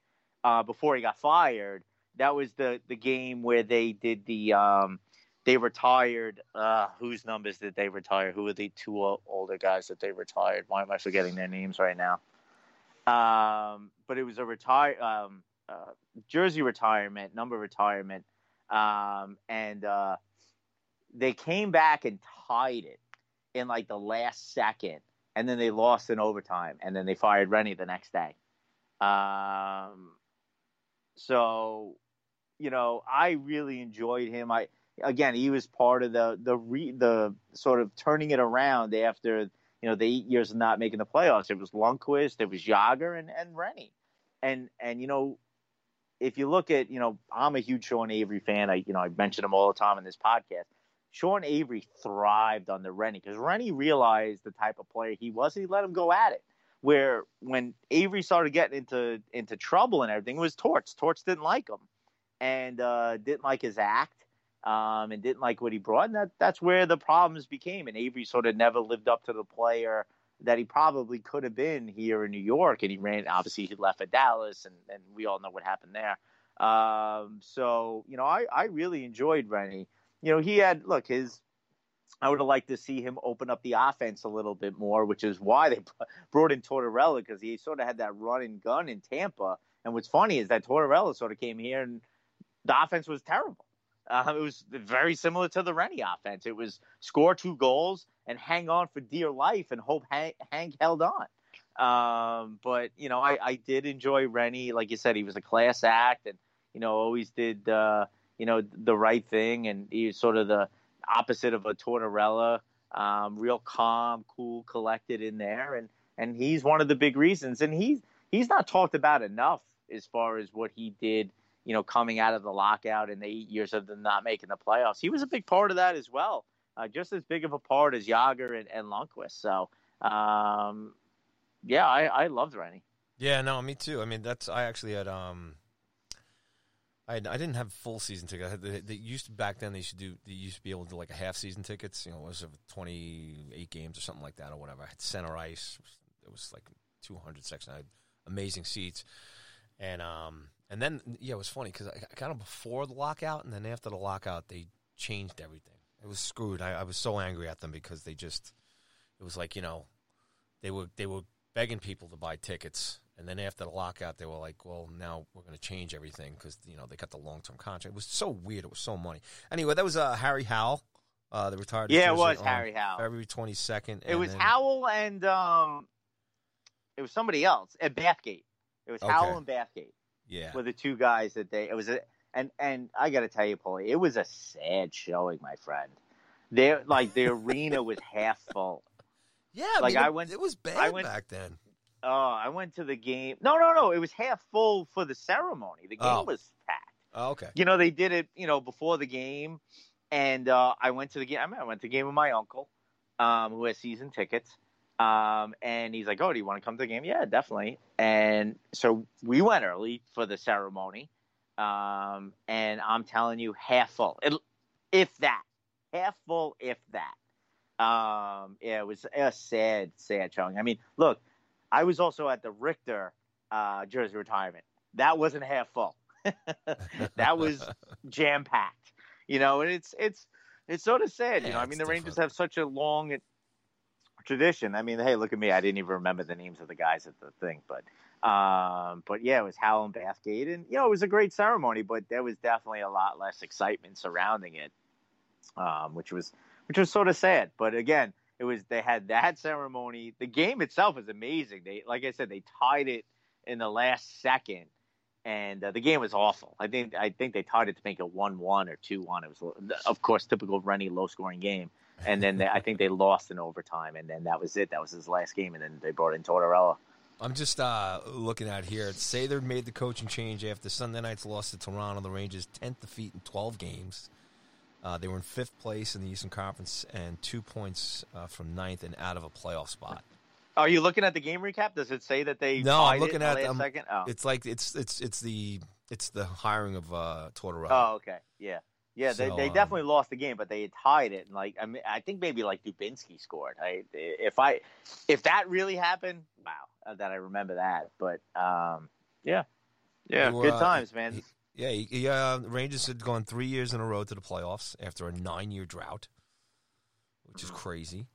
uh, before he got fired. That was the the game where they did the um, they retired. Uh, whose numbers did they retire? Who are the two older guys that they retired? Why am I forgetting their names right now? Um, but it was a retire um, uh, jersey retirement, number retirement, um, and uh, they came back and tied it in like the last second, and then they lost in overtime, and then they fired Rennie the next day. Um, so, you know, I really enjoyed him. I again, he was part of the the re, the sort of turning it around after you know the eight years of not making the playoffs. It was Lundqvist, it was Jagr, and and Rennie, and and you know. If you look at, you know, I'm a huge Sean Avery fan. I, you know, I mention him all the time in this podcast. Sean Avery thrived under Rennie because Rennie realized the type of player he was, he let him go at it. Where when Avery started getting into into trouble and everything, it was Torts. Torts didn't like him, and uh, didn't like his act, um, and didn't like what he brought. And that that's where the problems became. And Avery sort of never lived up to the player that he probably could have been here in New York. And he ran. Obviously, he left for Dallas, and and we all know what happened there. Um, so you know, I I really enjoyed Rennie you know, he had look his. I would have liked to see him open up the offense a little bit more, which is why they [LAUGHS] brought in Tortorella because he sort of had that run and gun in Tampa. And what's funny is that Tortorella sort of came here and the offense was terrible. Uh, it was very similar to the Rennie offense. It was score two goals and hang on for dear life and hope Hank, held on. Um, but you know, I, I did enjoy Rennie. Like you said, he was a class act, and you know, always did uh, you know the right thing, and he's sort of the opposite of a Tortorella. Um, real calm, cool, collected in there, and and he's one of the big reasons. And he's he's not talked about enough as far as what he did. You know, coming out of the lockout and the eight years of them not making the playoffs, he was a big part of that as well. Uh, just as big of a part as Jagr and, and Lundqvist. So, um, yeah, I, I loved Rennie. Yeah, no, me too. I mean, that's I actually had um, I had, I didn't have full season tickets. They, they used to back then. They to do. They used to be able to do like a half season tickets. You know, it was twenty eight games or something like that or whatever. I had center ice. It was like two hundred section. I had amazing seats, and um, and then yeah, it was funny because I kind of before the lockout and then after the lockout they changed everything. It was screwed. I, I was so angry at them because they just. It was like you know, they were they were begging people to buy tickets. And then after the lockout, they were like, "Well, now we're going to change everything because you know they got the long term contract." It was so weird. It was so money. Anyway, that was uh, Harry Howell, uh, the retired. Yeah, it was Harry Howell. February twenty second. It was Howell and um, it was somebody else at Bathgate. It was Okay. Howell and Bathgate Yeah, were the two guys that they. It was a and and I got to tell you, Paulie, it was a sad showing, my friend. There, like the [LAUGHS] arena was half full. yeah. I like, mean, I went- It was bad I went- back then. Oh, I went to the game. No, no, no. It was half full for the ceremony. The game Oh. was packed. Oh, okay. You know, they did it, you know, before the game. And uh, I went to the game. I, mean, I went to the game with my uncle, um, who has season tickets. Um, and he's like, "Oh, do you want to come to the game?" Yeah, definitely. And so we went early for the ceremony. Um, and I'm telling you, half full, it, if that, half full, if that. Um, yeah, it was a sad, sad showing. I mean, look, I was also at the Richter uh, jersey retirement. That wasn't half full. [LAUGHS] that was [LAUGHS] jam packed. You know, and it's it's it's sort of sad. you Yeah, know, I mean, the Rangers have such a long tradition. I mean, hey, look at me. I didn't even remember the names of the guys at the thing, but um, but yeah, it was Howell and Bathgate, and you know, it was a great ceremony, but there was definitely a lot less excitement surrounding it, um, which was which was sort of sad. But again, it was they had that ceremony. The game itself is amazing. They, like I said, they tied it in the last second, and uh, the game was awful. I think I think they tied it to make it one one or two one. It was, of course, typical Rennie low scoring game. And then they, I think they lost in overtime, and then that was it. That was his last game, and then they brought in Tortorella. I'm just uh, looking at here. Sather made the coaching change after Sunday night's loss to Toronto. The Rangers' 10th defeat in 12 games. Uh, they were in fifth place in the Eastern Conference and two points uh, from ninth and out of a playoff spot. Are you looking at the game recap? Does it say that they? No, I'm looking at um, second. Oh. It's like it's it's it's the it's the hiring of uh, Tortorella. oh, okay, yeah, yeah. They, So, they um, definitely lost the game, but they had tied it, and like I mean, I think maybe like Dubinsky scored. I if I if that really happened, wow, uh, that I remember that. But um, yeah, yeah, were, good uh, times, man. Yeah, he, uh, Rangers had gone three years in a row to the playoffs after a nine-year drought, which is crazy.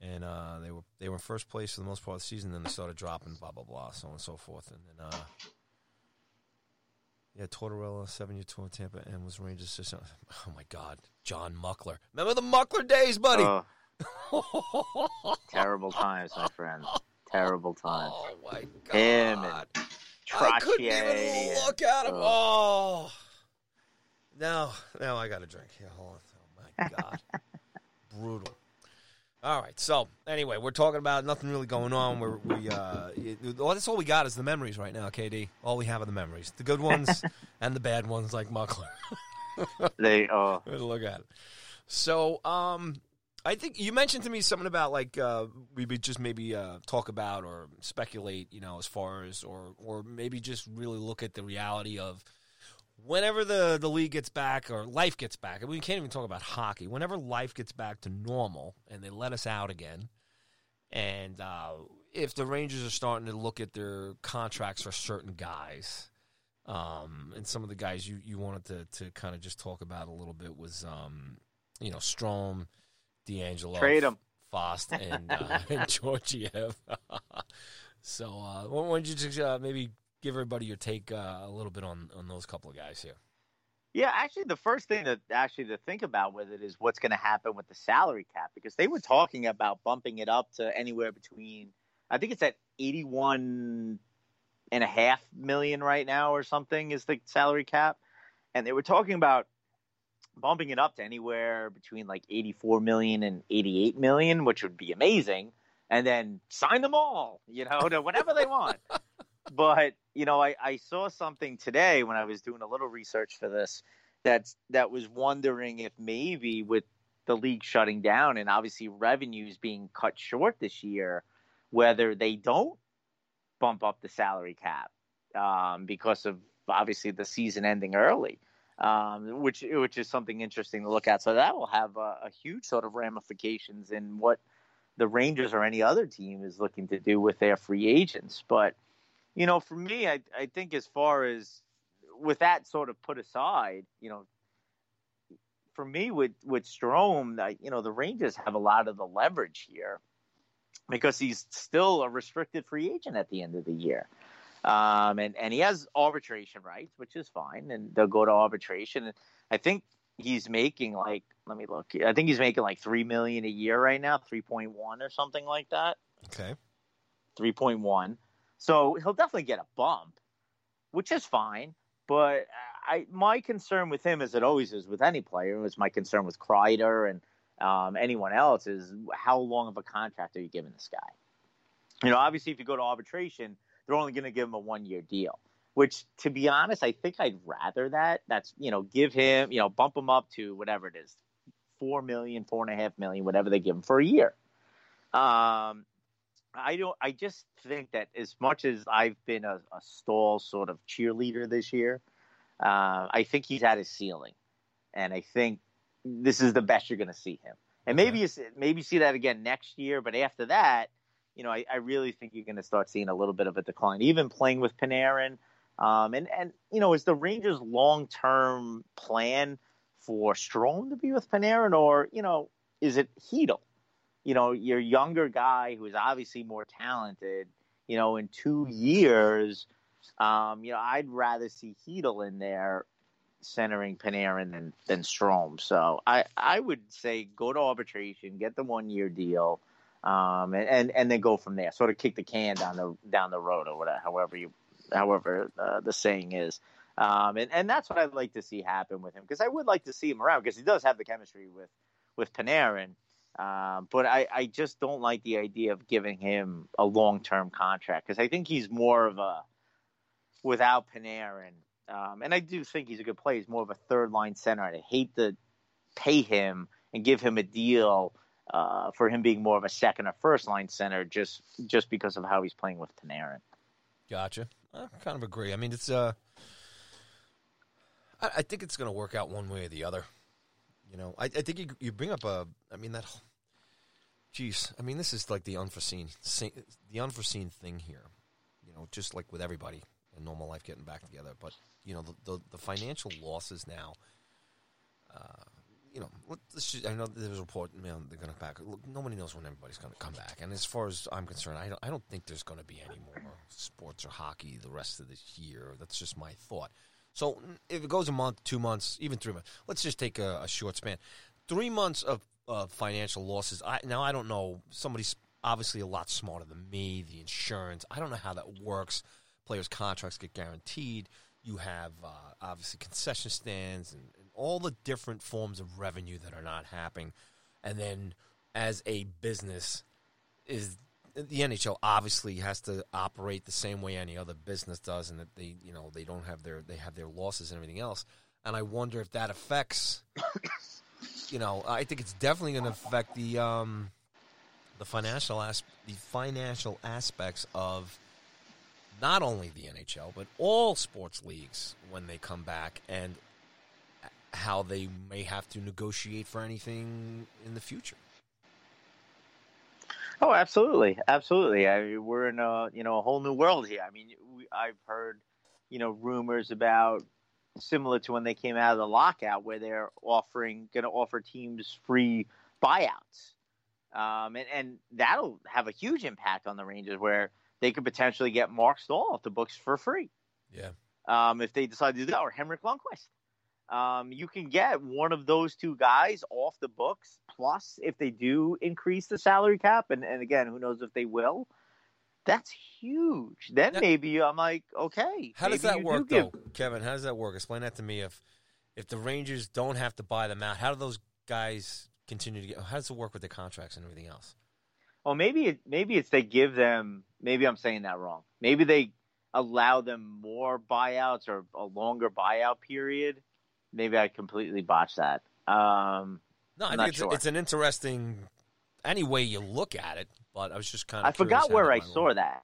And uh, they were they were in first place for the most part of the season. Then they started dropping, blah blah blah, so on and so forth. And then, uh, yeah, Tortorella, seven-year tour in Tampa, and was Rangers assistant. Oh my God, John Muckler! Remember the Muckler days, buddy? Oh, [LAUGHS] terrible times, my friend. Terrible times. oh my God! Him and I couldn't even look at him. Oh. Oh. Now, now I got to drink. Yeah, hold on. Oh my God, [LAUGHS] brutal. All right. So anyway, we're talking about nothing really going on. We're, we uh, it, well, that's all we got is the memories right now, KD. All we have are the memories, the good ones [LAUGHS] and the bad ones, like Muckler. [LAUGHS] They oh look at it. So, um, I think you mentioned to me something about like uh, we would just maybe uh, talk about or speculate, you know, as far as or or maybe just really look at the reality of whenever the the league gets back or life gets back. We can't even talk about hockey. Whenever life gets back to normal and they let us out again, and uh, if the Rangers are starting to look at their contracts for certain guys. Um, and some of the guys you, you wanted to, to kind of just talk about a little bit was, um, you know, Strome, DeAngelo, Trade 'em. Fost, and, uh, [LAUGHS] and Georgiev. [LAUGHS] so, uh, why why don't you just uh, maybe give everybody your take uh, a little bit on, on those couple of guys here? Yeah, actually, the first thing that actually to think about with it is what's going to happen with the salary cap because they were talking about bumping it up to anywhere between, I think it's at eighty-one and a half million right now or something is the salary cap, and they were talking about bumping it up to anywhere between like eighty-four million and eighty-eight million, which would be amazing, and then sign them all, you know, to whatever they want. [LAUGHS] but you know, I, I saw something today when I was doing a little research for this that's that was wondering if maybe with the league shutting down and obviously revenues being cut short this year, whether they don't bump up the salary cap um, because of obviously the season ending early, um, which which is something interesting to look at. So that will have a, a huge sort of ramifications in what the Rangers or any other team is looking to do with their free agents. But you know, for me, I I think as far as with that sort of put aside, you know, for me with with Strome, I, you know, the Rangers have a lot of the leverage here because he's still a restricted free agent at the end of the year. Um, and, and he has arbitration rights, which is fine, and they'll go to arbitration. And I think he's making like, let me look. I think he's making like three million a year right now, three point one or something like that. Okay, three point one. So he'll definitely get a bump, which is fine. But I, my concern with him, as it always is with any player, was my concern with Kreider and um, anyone else, is how long of a contract are you giving this guy? You know, obviously, if you go to arbitration, they're only going to give him a one-year deal. Which, to be honest, I think I'd rather that. That's you know, give him, you know, bump him up to whatever it is, four million, four and a half million, whatever they give him for a year. Um, I don't. I just think that as much as I've been a, a Staal sort of cheerleader this year, uh, I think he's at his ceiling, and I think this is the best you're going to see him. And maybe you maybe see that again next year, but after that, you know, I, I really think you're going to start seeing a little bit of a decline. Even playing with Panarin, um, and and you know, is the Rangers' long term plan for Strome to be with Panarin, or you know, is it Chytil? You know, your younger guy who is obviously more talented, you know, in two years, um, you know, I'd rather see Chytil in there centering Panarin than than Strome. So I I would say go to arbitration, get the one year deal, um, and, and and then go from there. Sort of kick the can down the down the road or whatever, however you however uh, the saying is. Um, and and that's what I'd like to see happen with him because I would like to see him around because he does have the chemistry with with Panarin. Um, but I, I just don't like the idea of giving him a long term contract because I think he's more of a without Panarin. Um, and I do think he's a good player. He's more of a third line center. I hate to pay him and give him a deal uh, for him being more of a second or first line center just just because of how he's playing with Panarin. Gotcha. I kind of agree. I mean, it's uh, I, I think it's going to work out one way or the other. You know, I, I think you, you bring up a. I mean that. Geez, I mean this is like the unforeseen, the unforeseen thing here. You know, just like with everybody in normal life getting back together, but you know the the, the financial losses now. Uh, you know, just, I know there's a report. Man, they're going to back. Look, nobody knows when everybody's going to come back. And as far as I'm concerned, I don't. I don't think there's going to be any more sports or hockey the rest of this year. That's just my thought. So if it goes a month, two months, even three months, let's just take a, a short span. Three months of uh, financial losses. I, now I don't know. Somebody's obviously a lot smarter than me. The insurance. I don't know how that works. Players' contracts get guaranteed. You have uh, obviously concession stands and, and all the different forms of revenue that are not happening. And then as a business, is the NHL obviously has to operate the same way any other business does, and that they, you know, they don't have their they have their losses and everything else. And I wonder if that affects, [COUGHS] you know, I think it's definitely going to affect the um, the financial as the financial aspects of not only the NHL but all sports leagues when they come back and how they may have to negotiate for anything in the future. Oh, absolutely, absolutely. I, we're in a you know a whole new world here. I mean, we, I've heard you know rumors about similar to when they came out of the lockout, where they're offering going to offer teams free buyouts, um, and and that'll have a huge impact on the Rangers, where they could potentially get Marc Staal off the books for free. Yeah. Um, if they decide to do that, or Henrik Lundqvist um, you can get one of those two guys off the books. Plus, if they do increase the salary cap, and, and again, who knows if they will, that's huge. Then now, maybe I'm like, okay. How does that work, though, give... Kevin? How does that work? Explain that to me. If if the Rangers don't have to buy them out, how do those guys continue to get? How does it work with the contracts and everything else? Well, maybe it, maybe it's they give them. Maybe I'm saying that wrong. Maybe they allow them more buyouts or a longer buyout period maybe I completely botched that. Um, no, I think it's, sure. it's, an interesting any way you look at it, but I was just kind of. I forgot where I saw that.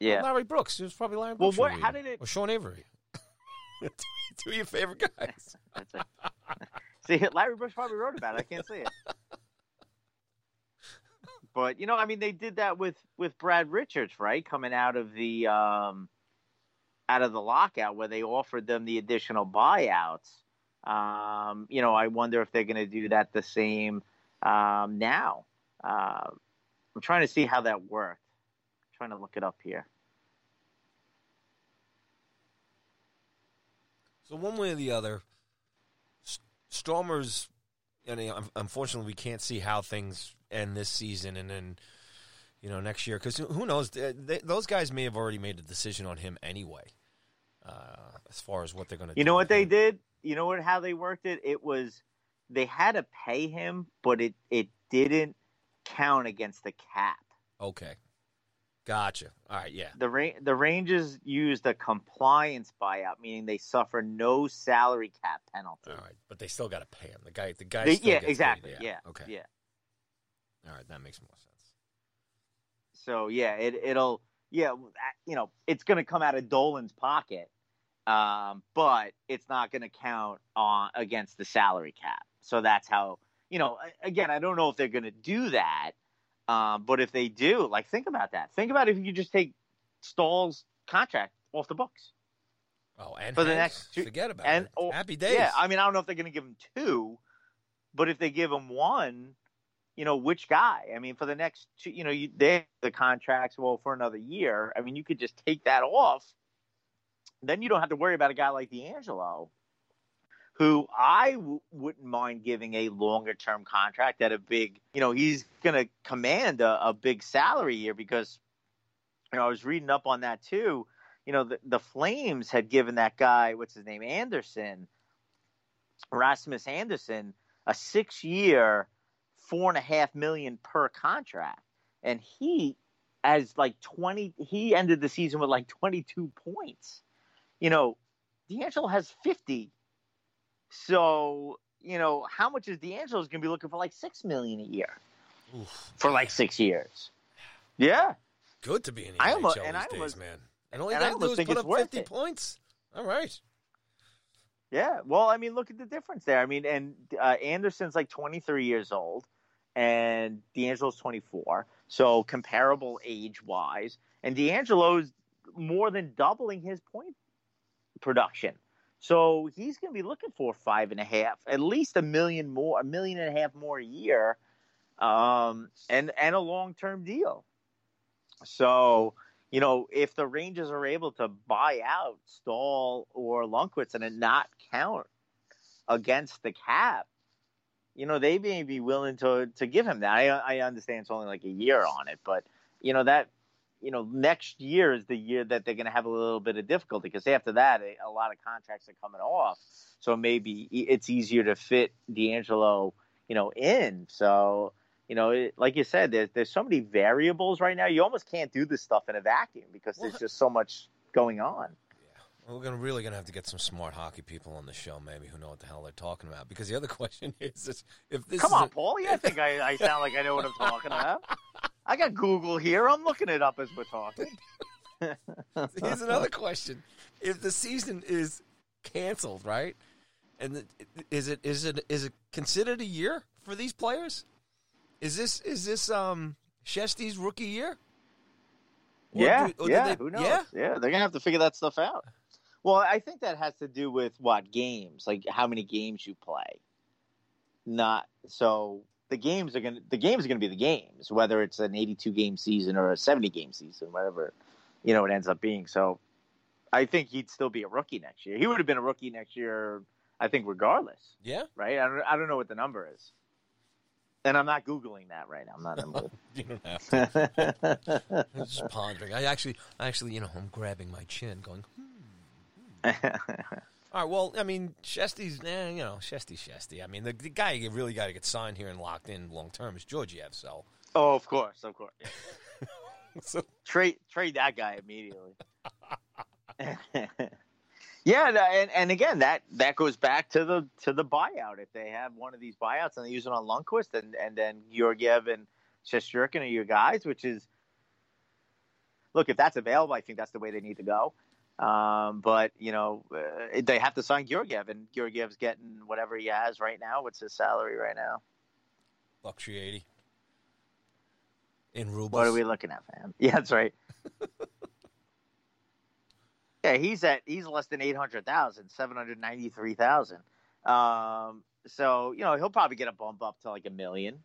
Yeah, well, Larry Brooks. It was probably Larry Brooks. Well, what, how did it? Or Sean Avery. [LAUGHS] [LAUGHS] Two of your favorite guys. [LAUGHS] see, Larry Brooks probably wrote about it. I can't see it. but you know, I mean, they did that with with Brad Richards, right? Coming out of the um, out of the lockout where they offered them the additional buyouts. Um, you know, I wonder if they're going to do that the same um, now. Uh, I'm trying to see how that worked. I'm trying to look it up here. So one way or the other, Stormers. And unfortunately, we can't see how things end this season, and then you know next year because who knows? They, those guys may have already made a decision on him anyway, uh, as far as what they're going to. You know what they did? You know what? How they worked it? It was they had to pay him, but it it didn't count against the cap. Okay. Gotcha. All right, yeah. The ra- the Rangers used a compliance buyout, meaning they suffer no salary cap penalty. All right, but they still got to pay him. The guy, the guy. They, yeah, exactly. Yeah. yeah. Okay. Yeah. All right, that makes more sense. So yeah, it it'll yeah, you know, it's going to come out of Dolan's pocket, um, but it's not going to count on against the salary cap. So that's how you know. Again, I don't know if they're going to do that um, but if they do, like, think about that. Think about if you just take Staal's contract off the books. Oh, and for the next two, forget about and, it. Happy days. Yeah, I mean, I don't know if they're going to give him two, but if they give him one, you know, which guy? I mean, for the next two, you know, you, they have the contracts well for another year. I mean, you could just take that off. Then you don't have to worry about a guy like DeAngelo who I w- wouldn't mind giving a longer term contract at a big, you know, he's going to command a, a, big salary here because, you know, I was reading up on that too. You know, the, the Flames had given that guy, what's his name, Andersson, Rasmus Andersson, a six year, four and a half million per contract. And he, as like 20, he ended the season with like 22 points. You know, DeAngelo has 50 so, you know, how much is DeAngelo's going to be looking for like six million a year Oof. for like six years? Yeah, good to be in the I NHL almost, these days, almost, man. And got to do is put up fifty it. points. All right. Yeah, well, I mean, look at the difference there. I mean, and uh, Andersson's like 23 years old, and DeAngelo's 24, so comparable age wise. And DeAngelo's more than doubling his point production. So he's going to be looking for five and a half, at least a million more, a million and a half more a year, um, and and a long term deal. So you know, if the Rangers are able to buy out Staal or Lundqvist and not count against the cap, you know, they may be willing to to give him that. I, I understand it's only like a year on it, but you know that you know, next year is the year that they're going to have a little bit of difficulty because after that, a, a, lot of contracts are coming off. So maybe it's easier to fit DeAngelo, you know, in. So, you know, it, like you said, there's there's so many variables right now. You almost can't do this stuff in a vacuum because there's just so much going on. We're gonna really gonna have to get some smart hockey people on the show, maybe who know what the hell they're talking about. Because the other [LAUGHS] question is, if this come on, Paul, I think I, I sound like I know what I'm talking about. I got Google here. I'm looking it up as we're talking. [LAUGHS] Here's another question: If the season is canceled, right, and is it is it is it considered a year for these players? Is this is this um Shesty's rookie year? Or yeah, do, yeah. They, who knows? Yeah? yeah, they're gonna have to figure that stuff out. Well, I think that has to do with what games, like how many games you play. Not so the games are going to the games are to be the games, whether it's an 82 game season or a 70 game season, whatever you know it ends up being. So, I think he'd still be a rookie next year. He would have been a rookie next year, I think, regardless. Yeah. Right. I don't. I don't know what the number is, and I'm not googling that right now. I'm not. [LAUGHS] you don't have to. [LAUGHS] I'm just pondering. I actually, I actually, you know, I'm grabbing my chin, going. Hmm. [LAUGHS] All right. Well, I mean, Shesty's, eh, you know, Shesty, Shesty. I mean, the, the guy you really got to get signed here and locked in long term is Georgiev. So. Oh, of course, of course. [LAUGHS] so trade trade that guy immediately. [LAUGHS] yeah, and and again that that goes back to the to the buyout. If they have one of these buyouts and they use it on Lundqvist and and then Georgiev and Shesterkin are your guys, which is look if that's available, I think that's the way they need to go. Um, but you know, uh, they have to sign Georgiev, and Georgiev's getting whatever he has right now. What's his salary right now? Eighty in rubles. What are we looking at, fam? [LAUGHS] Yeah, that's right. [LAUGHS] yeah, he's at he's less than eight hundred thousand, seven hundred ninety three thousand. Um, so you know he'll probably get a bump up to like a million,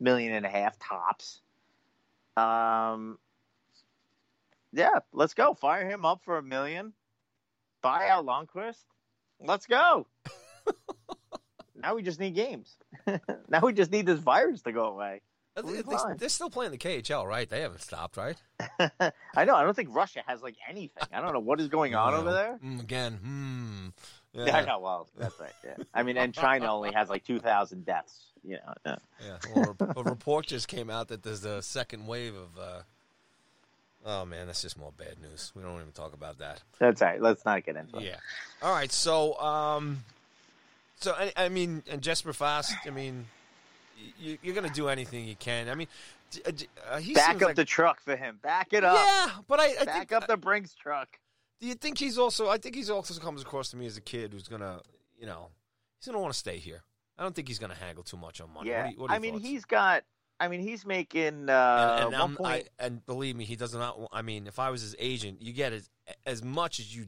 million and a half tops. Um, yeah, let's go. Fire him up for a million. Buy out Lundqvist. Let's go. [LAUGHS] now we just need games. [LAUGHS] now we just need this virus to go away. They, they're still playing the KHL, right? They haven't stopped, right? [LAUGHS] I know. I don't think Russia has like anything. I don't know what is going on over there. Mm, again, hmm. Yeah, I know. Well, that's right. Yeah. I mean, and China only has like two thousand deaths. You know. yeah. Yeah. Well, a report just came out that there's a second wave of. Uh, oh man, that's just more bad news. We don't even talk about that. That's all right. Let's not get into it. Yeah. All right. So, um, so I, I mean, and Jesper Fast. I mean, you, you're going to do anything you can. I mean, uh, uh, he Back up like, the truck for him. Back it up. Yeah, but I, I Back think up the Brinks truck. Do you think he's also? I think he's also comes across to me as a kid who's gonna, you know, he's gonna want to stay here. I don't think he's gonna haggle too much on money. Yeah. What you, what are I mean, thoughts? he's got. I mean, he's making uh, and, and, one point. I, and believe me, he does not. I mean, if I was his agent, you get as as much as you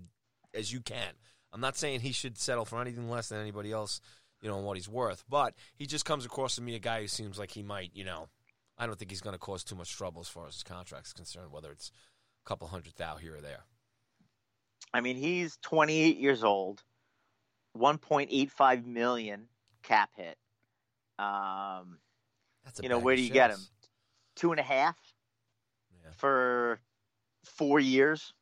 as you can. I'm not saying he should settle for anything less than anybody else, you know, and what he's worth. But he just comes across to me a guy who seems like he might, you know, I don't think he's going to cause too much trouble as far as his contract's concerned, whether it's a couple hundred thou here or there. I mean, he's 28 years old, 1.85 million cap hit. Um, That's You know, where do you get him? two and a half Yeah. for four years.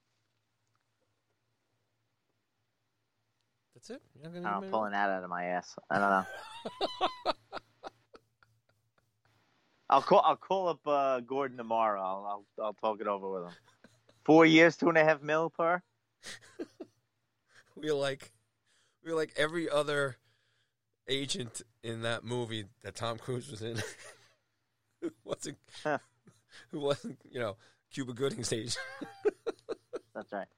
That's it. I'm pulling that out of my ass. I don't know. [LAUGHS] I'll call. I'll call up uh, Gordon tomorrow. I'll, I'll I'll talk it over with him. Four years, two and a half mil per. [LAUGHS] We're like, we're like every other agent in that movie that Tom Cruise was in. [LAUGHS] who wasn't, Huh. who wasn't, you know, Cuba Gooding's agent. That's right.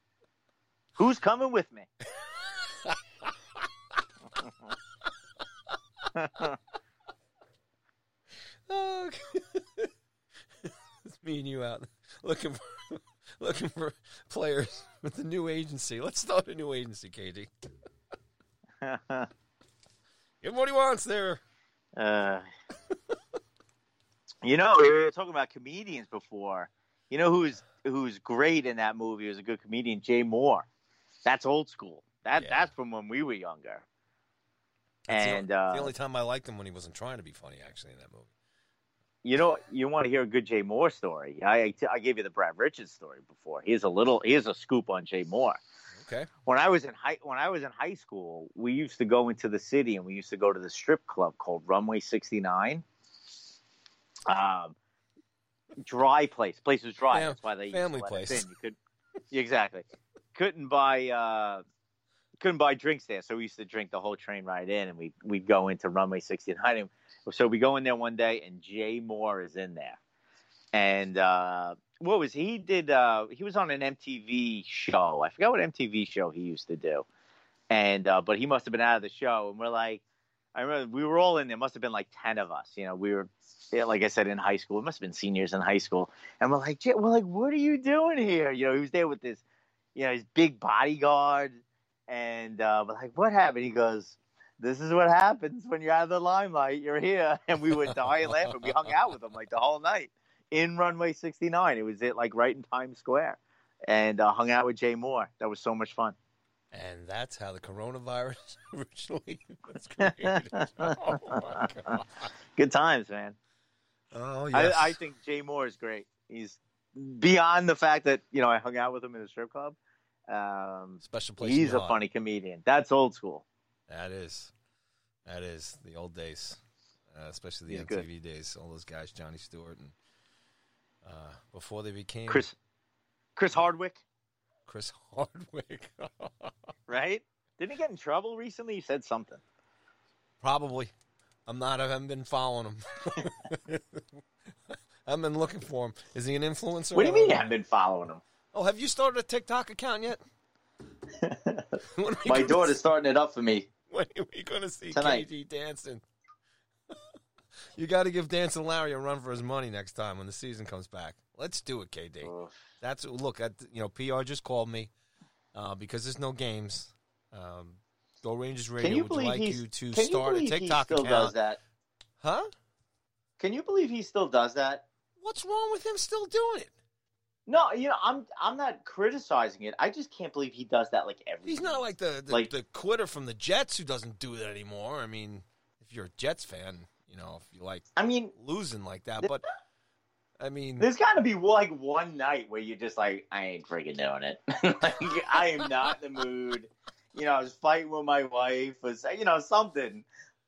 Who's coming with me? Oh, [LAUGHS] it's me and you out looking for looking for players with the new agency. Let's start a new agency, KD. [LAUGHS] Give him what he wants there. Uh, you know, we were talking about comedians before. You know who's who's great in that movie? was a good comedian? Jay Mohr. That's old school. That Yeah. that's from when we were younger. That's the and o- uh, the only time I liked him when he wasn't trying to be funny, actually, in that movie. you know, you want to hear a good Jay Mohr story? I I gave you the Brad Richards story before. Here's a little. Here's a scoop on Jay Mohr. Okay. When I was in high when I was in high school, we used to go into the city and we used to go to the strip club called Runway 69. Um, dry place. Place was dry. Fam- That's why they used family to let us place. in. You could exactly couldn't buy uh, couldn't buy drinks there, so we used to drink the whole train ride in, and we we'd go into Runway 69. And so we go in there one day, and Jay Mohr is in there, and uh, what was he He did? Uh, he was on an MTV show. I forgot what MTV show he used to do, and uh, but he must have been out of the show. And we're like, I remember we were all in there. Must have been like ten of us. You know, we were. Like I said, in high school, it must have been seniors in high school, and we're like, we're like, what are you doing here? You know, he was there with this, you know, his big bodyguard, and uh, we're like, what happened? He goes, this is what happens when you're out of the limelight. You're here, [LAUGHS] and we would die laughing. We hung out with him like the whole night in Runway 69. It was it like right in Times Square, and uh, hung out with Jay Mohr. That was so much fun. And that's how the coronavirus [LAUGHS] originally was created. [LAUGHS] oh my god! Good times, man. Oh yes. I, I think Jay Mohr is great. He's beyond the fact that you know I hung out with him in a strip club. Um, special place. he's a funny comedian. That's old school. That is, that is the old days, uh, especially the He's good. MTV days. All those guys, Johnny Stewart, and uh, before they became Chris Chris Hardwick, Chris Hardwick. [LAUGHS] right? Didn't he get in trouble recently? He said something. Probably. I'm not. I haven't been following him. [LAUGHS] I've been looking for him. Is he an influencer? What do you mean don't you know. haven't been following him? Oh, have you started a TikTok account yet? [LAUGHS] When are we My daughter's see- starting it up for me. When are we going to see Tonight. KD dancing? [LAUGHS] you got to give Dancing Larry a run for his money next time when the season comes back. Let's do it, KD. That's look. At, you know, PR just called me uh, because there's no games. Um, Go Rangers Radio would like you to start you a TikTok he still account, does that? huh? Can you believe he still does that? What's wrong with him still doing it? No, you know, I'm I'm not criticizing it. I just can't believe he does that like every. He's not like the the, Like- the quitter from the Jets who doesn't do that anymore. I mean, if you're a Jets fan, you know, if you like I mean, losing like that, but I mean, there's got to be like one night where you're just like, I ain't freaking doing it. [LAUGHS] like, I am not in the mood. You know, I was fighting with my wife, or say- you know, something.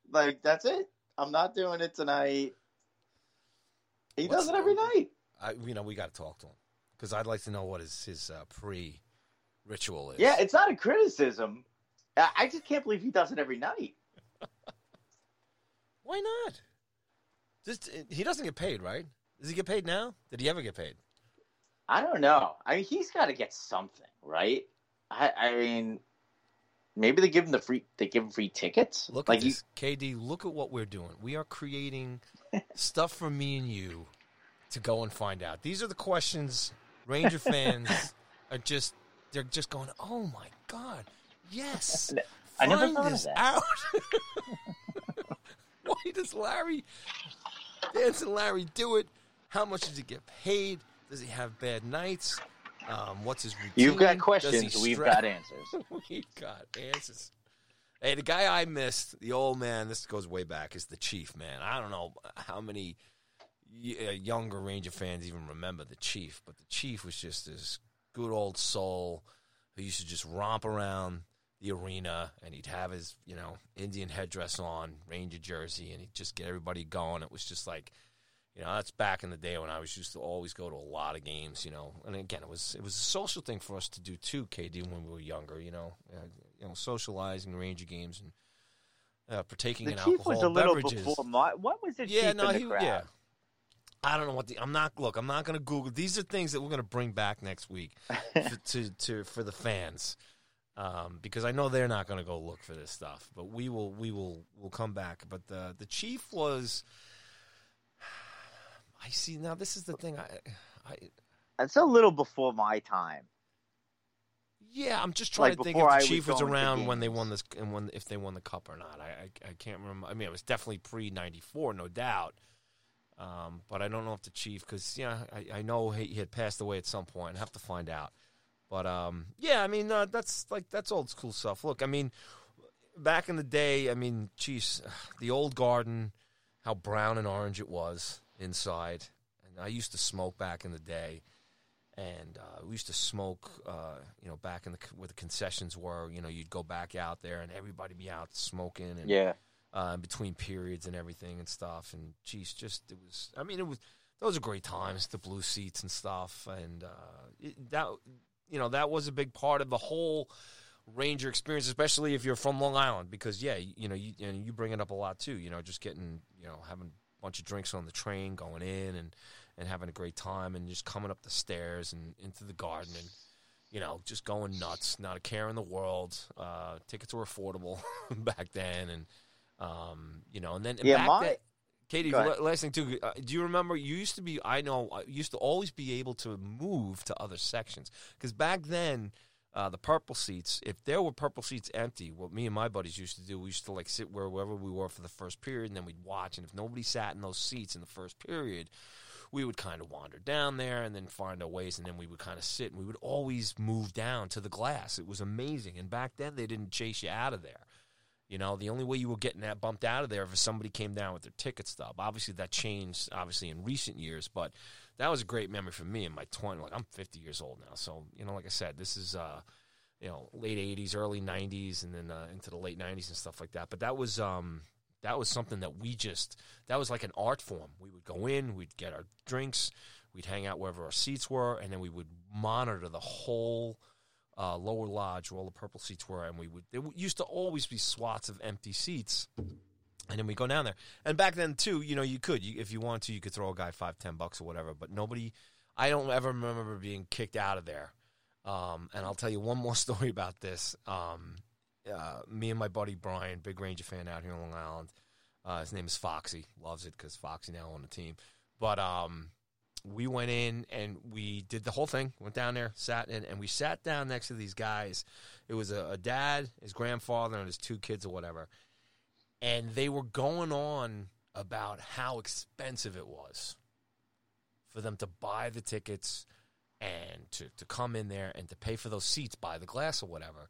Like that's it. I'm not doing it tonight. He What's- does it every night. I, you know, we got to talk to him because I'd like to know what his his uh, pre ritual is. Yeah, it's not a criticism. I I just can't believe he does it every night. [LAUGHS] Why not? Just he doesn't get paid, right? Does he get paid now? Did he ever get paid? I don't know. I mean, he's got to get something, right? I, I mean, maybe they give him the free. They give him free tickets. Look like at he- KD. Look at what we're doing. We are creating [LAUGHS] stuff for me and you to go and find out. These are the questions Ranger [LAUGHS] fans are just. They're just going. Oh my god! Yes. [LAUGHS] I never Find thought of that. out. Why does Larry, Dancing Larry, do it? How much does he get paid? Does he have bad nights? Um, what's his routine? You've got questions. We've got answers. [LAUGHS] We've got answers. Hey, the guy I missed, the old man, this goes way back, is the Chief, man. I don't know how many uh, younger Ranger fans even remember the Chief, but the Chief was just this good old soul who used to just romp around the arena and he'd have his, you know, Indian headdress on, Ranger jersey, and he'd just get everybody going. It was just like, you know, that's back in the day when I was used to always go to a lot of games, you know. And again, it was it was a social thing for us to do too, KD, when we were younger, you know, uh, you know, socializing, Ranger games, and uh, partaking The in chief alcohol was a little beverages. before my. What was the yeah, chief no, in the he, crowd? yeah. I don't know what the. I'm not. Look, I'm not going to Google. These are things that we're going to bring back next week [LAUGHS] for, to to for the fans, um, because I know they're not going to go look for this stuff. But we will. We will. We'll come back. But the the chief was. I see now. This is the thing. I, I It's a little before my time. yeah. I'm just trying Like to think if the was chief was to around when they won this and when if they won the cup or not. I I, I can't remember. I mean, it was definitely pre '94, no doubt. Um, but I don't know if the chief, because yeah, I, I know he, he had passed away at some point. I have to find out. But um, yeah, I mean uh, that's like that's old school stuff. Look, I mean, back in the day, I mean, geez, the old garden, how brown and orange it was inside. And I used to smoke back in the day, and uh, we used to smoke, uh, you know, back in the where the concessions were. You know, you'd go back out there, and everybody be out smoking, and Yeah. uh, between periods and everything and stuff. And geez, just it was. I mean, it was those are great times. The blue seats and stuff, and uh, it, that you know that was a big part of the whole Ranger experience, especially if you're from Long Island, because yeah, you, you know, you and you bring it up a lot too. You know, just getting you know having bunch of drinks on the train, going in and and having a great time, and just coming up the stairs and into the garden and you know, just going nuts, not a care in the world. Uh, tickets were affordable [LAUGHS] back then, and um, you know, and then Yeah, back my- then, KD, last thing too. Uh, do you remember? You used to be. I know. I used to always be able to move to other sections because back then. Uh, the purple seats, if there were purple seats empty, what me and my buddies used to do, we used to like sit wherever we were for the first period, and then we'd watch. And if nobody sat in those seats in the first period, we would kind of wander down there and then find our ways, and then we would kind of sit, and we would always move down to the glass. It was amazing. And back then, they didn't chase you out of there. You know, the only way you were getting that bumped out of there if somebody came down with their ticket stub. Obviously, that changed, obviously, in recent years, but that was a great memory for me in my 20s. Like, I'm 50 years old now. So, you know, like I said, this is, uh, you know, late 80s, early 90s, and then uh, into the late 90s and stuff like that. But that was, um, that was something that we just, that was like an art form. We would go in, we'd get our drinks, we'd hang out wherever our seats were, and then we would monitor the whole uh, lower lodge where all the purple seats were, and we would. There used to always be swats of empty seats, and then we go down there. And back then too, you know, you could, you, if you want to, you could throw a guy five, ten bucks or whatever. But nobody, I don't ever remember being kicked out of there. Um, and I'll tell you one more [LAUGHS] story about this. Um, uh, me and my buddy Brian, big Ranger fan out here on Long Island. Uh, his name is Foxy. Loves it because Foxy now on the team. But um, we went in and we did the whole thing. Went down there, sat in, and we sat down next to these guys. It was a, a dad, his grandfather, and his two kids or whatever. And they were going on about how expensive it was for them to buy the tickets and to, to come in there and to pay for those seats, buy the glass or whatever.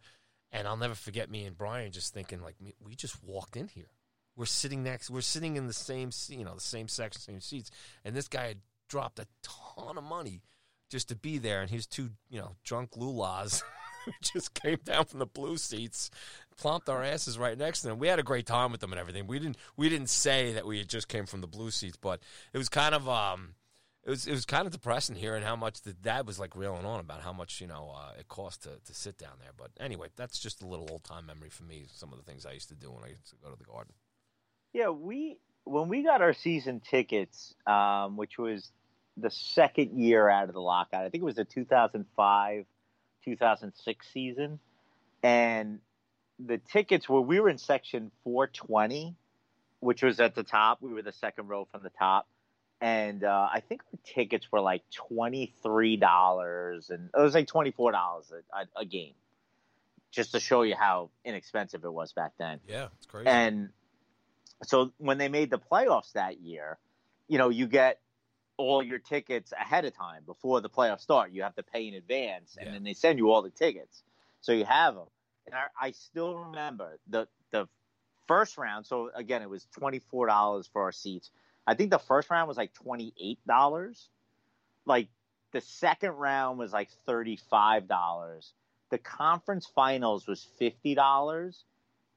And I'll never forget me and Brian just thinking like we just walked in here. We're sitting next. We're sitting in the same, you know, the same section, same seats, and this guy had dropped a ton of money just to be there, and his two, you know, drunk lulas [LAUGHS] just came down from the blue seats, plopped our asses right next to them. We had a great time with them and everything. We didn't we didn't say that we just came from the blue seats, but it was kind of um it was it was kind of depressing hearing how much the dad was like reeling on about how much you know uh, it cost to, to sit down there. But anyway, that's just a little old time memory for me. Some of the things I used to do when I used to go to the garden. Yeah, we when we got our season tickets, um, which was the second year out of the lockout. I think it was the 2005 2006 season, and the tickets were we were in section 420, which was at the top. We were the second row from the top and uh, I think the tickets were like twenty three dollars, and it was like twenty four dollars a, a, game, just to show you how inexpensive it was back then. Yeah, it's crazy. And so when they made the playoffs that year, you know, you get all your tickets ahead of time before the playoffs start. You have to pay in advance, and yeah. then they send you all the tickets, so you have them. And I, I still remember the the first round. So again, it was twenty four dollars for our seats I think the first round was like twenty eight dollars. Like the second round was like thirty five dollars. The conference finals was fifty dollars,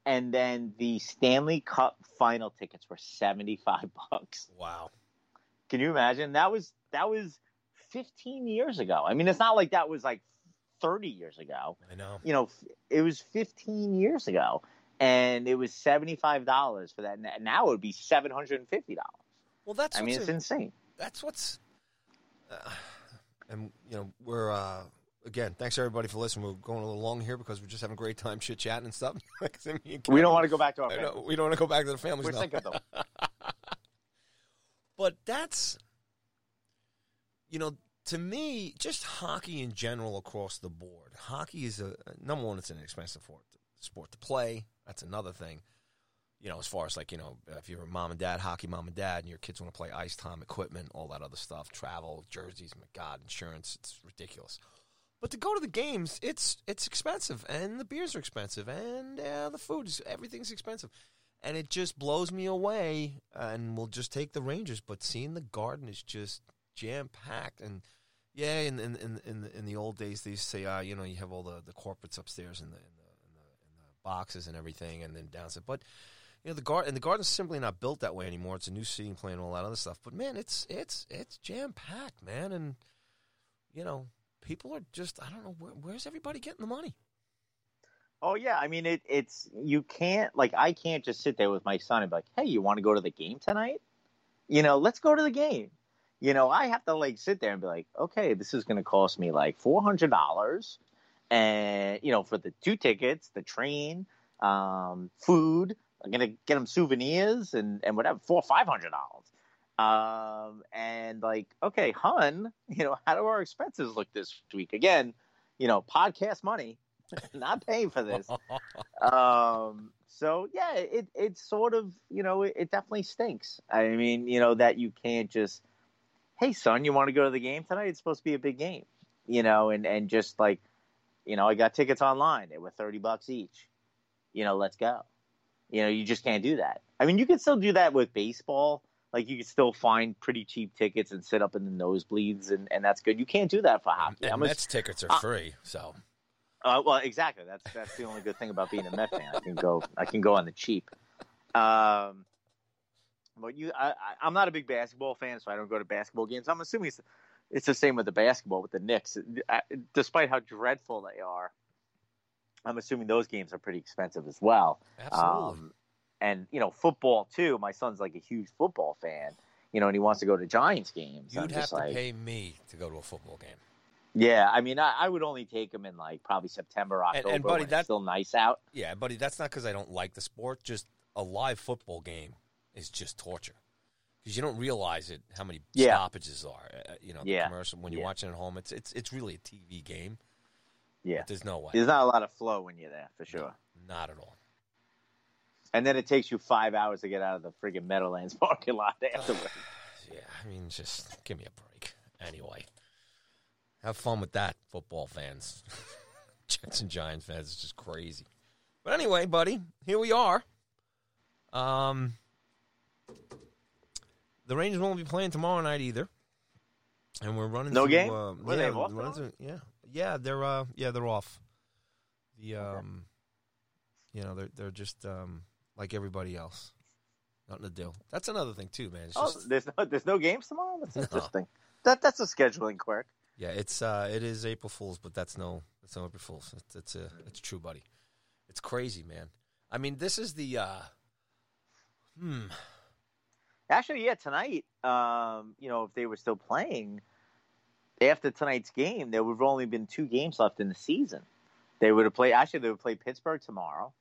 and then the Stanley Cup final tickets were seventy five bucks. Wow! Can you imagine? That was that was fifteen years ago. I mean, it's not like that was like thirty years ago. I know. You know, it was fifteen years ago, and it was seventy five dollars for that. Now it would be seven hundred and fifty dollars. Well, that's I mean, it's a, insane. That's what's, uh, and you know, we're uh, again. Thanks everybody for listening. We're going a little long here because we're just having a great time chit chatting and stuff. [LAUGHS] we don't want to go back to our. We don't want to go back to the families. We're now. thinking though. [LAUGHS] but that's, you know, to me, just hockey in general across the board. Hockey is a number one. It's an expensive sport, to play. That's another thing you know, as far as like, you know, if you're a mom and dad, hockey mom and dad, and your kids want to play ice time, equipment, all that other stuff, travel, jerseys, my God, insurance, it's ridiculous. But to go to the games, it's it's expensive, and the beers are expensive, and uh, the food is everything's expensive, and it just blows me away. And we'll just take the Rangers, but seeing the Garden is just jam packed, and yeah, in in in in the, old days, they used to say, uh, you know, you have all the, the corporates upstairs in the, in the in the in the boxes and everything, and then downstairs, but you know the garden and the garden's simply not built that way anymore. It's a new seating plan and all that other stuff. But man, it's it's it's jam packed, man, and you know people are just I don't know where, where's everybody getting the money. Oh yeah, I mean it, it's you can't like I can't just sit there with my son and be like, hey, you want to go to the game tonight? You know, let's go to the game. You know, I have to like sit there and be like, okay, this is going to cost me like four hundred dollars, and you know, for the two tickets, the train, um, food, I'm gonna get them souvenirs and and whatever, four five hundred dollars. Um, and like, okay, hun, [LAUGHS] you know, how do our expenses look this week? Again, you know, podcast money, [LAUGHS] not paying for this. [LAUGHS] um, so yeah, it it's sort of you know, it, it definitely stinks. I mean, you know, that you can't just, hey son, you want to go to the game tonight? It's supposed to be a big game, you know, and and just like, you know, I got tickets online. They were thirty bucks each. You know, let's go. You know, you just can't do that. I mean, you can still do that with baseball. Like you can still find pretty cheap tickets and sit up in the nosebleeds, and, and that's good. You can't do that for hockey. And Mets tickets are free, so. Uh, well, exactly. That's that's the only good thing about being a Met fan. I can go I can go on the cheap. Um, but you, I, I'm not a big basketball fan, so I don't go to basketball games. I'm assuming it's, it's the same with the basketball with the Knicks, despite how dreadful they are. I'm assuming those games are pretty expensive as well. Absolutely. Um, and you know, football too. My son's like a huge football fan. You know, and he wants to go to Giants games. You'd have to like, pay me to go to a football game. Yeah, I mean, I, I, would only take him in like probably September, October. And, and buddy, that's still nice out. Yeah, buddy, that's not because I don't like the sport. Just a live football game is just torture because you don't realize it how many yeah. stoppages are. Uh, you know, the yeah. commercial when you're yeah. watching at home, it's it's it's really a TV game. Yeah, but there's no way. There's not a lot of flow when you're there, for sure. No, not at all. And then it takes you five hours to get out of the friggin' Meadowlands [LAUGHS] parking lot [SIGHS] afterwards. yeah, I mean, just give me a break. Anyway, have fun with that, football fans. [LAUGHS] Jets and Giants fans. It's just crazy. But anyway, buddy, here we are. Um, the Rangers won't be playing tomorrow night either, and we're running No through, game? Uh, Were yeah, off tomorrow? yeah, yeah, they're uh, yeah, they're off. The um, you know, they're they're just um like everybody else. Nothing to do. That's another thing too, man. It's Oh, just there's no there's no games tomorrow. That's No. interesting. That that's a scheduling quirk. Yeah, it's uh, it is April Fools, but that's no, it's no April Fools. It's it's a, it's true, buddy. It's crazy, man. I mean, this is the uh, hmm. Actually, yeah, tonight, um, you know, if they were still playing after tonight's game, there would have only been two games left in the season. They would have played. Actually, they would play Pittsburgh tomorrow,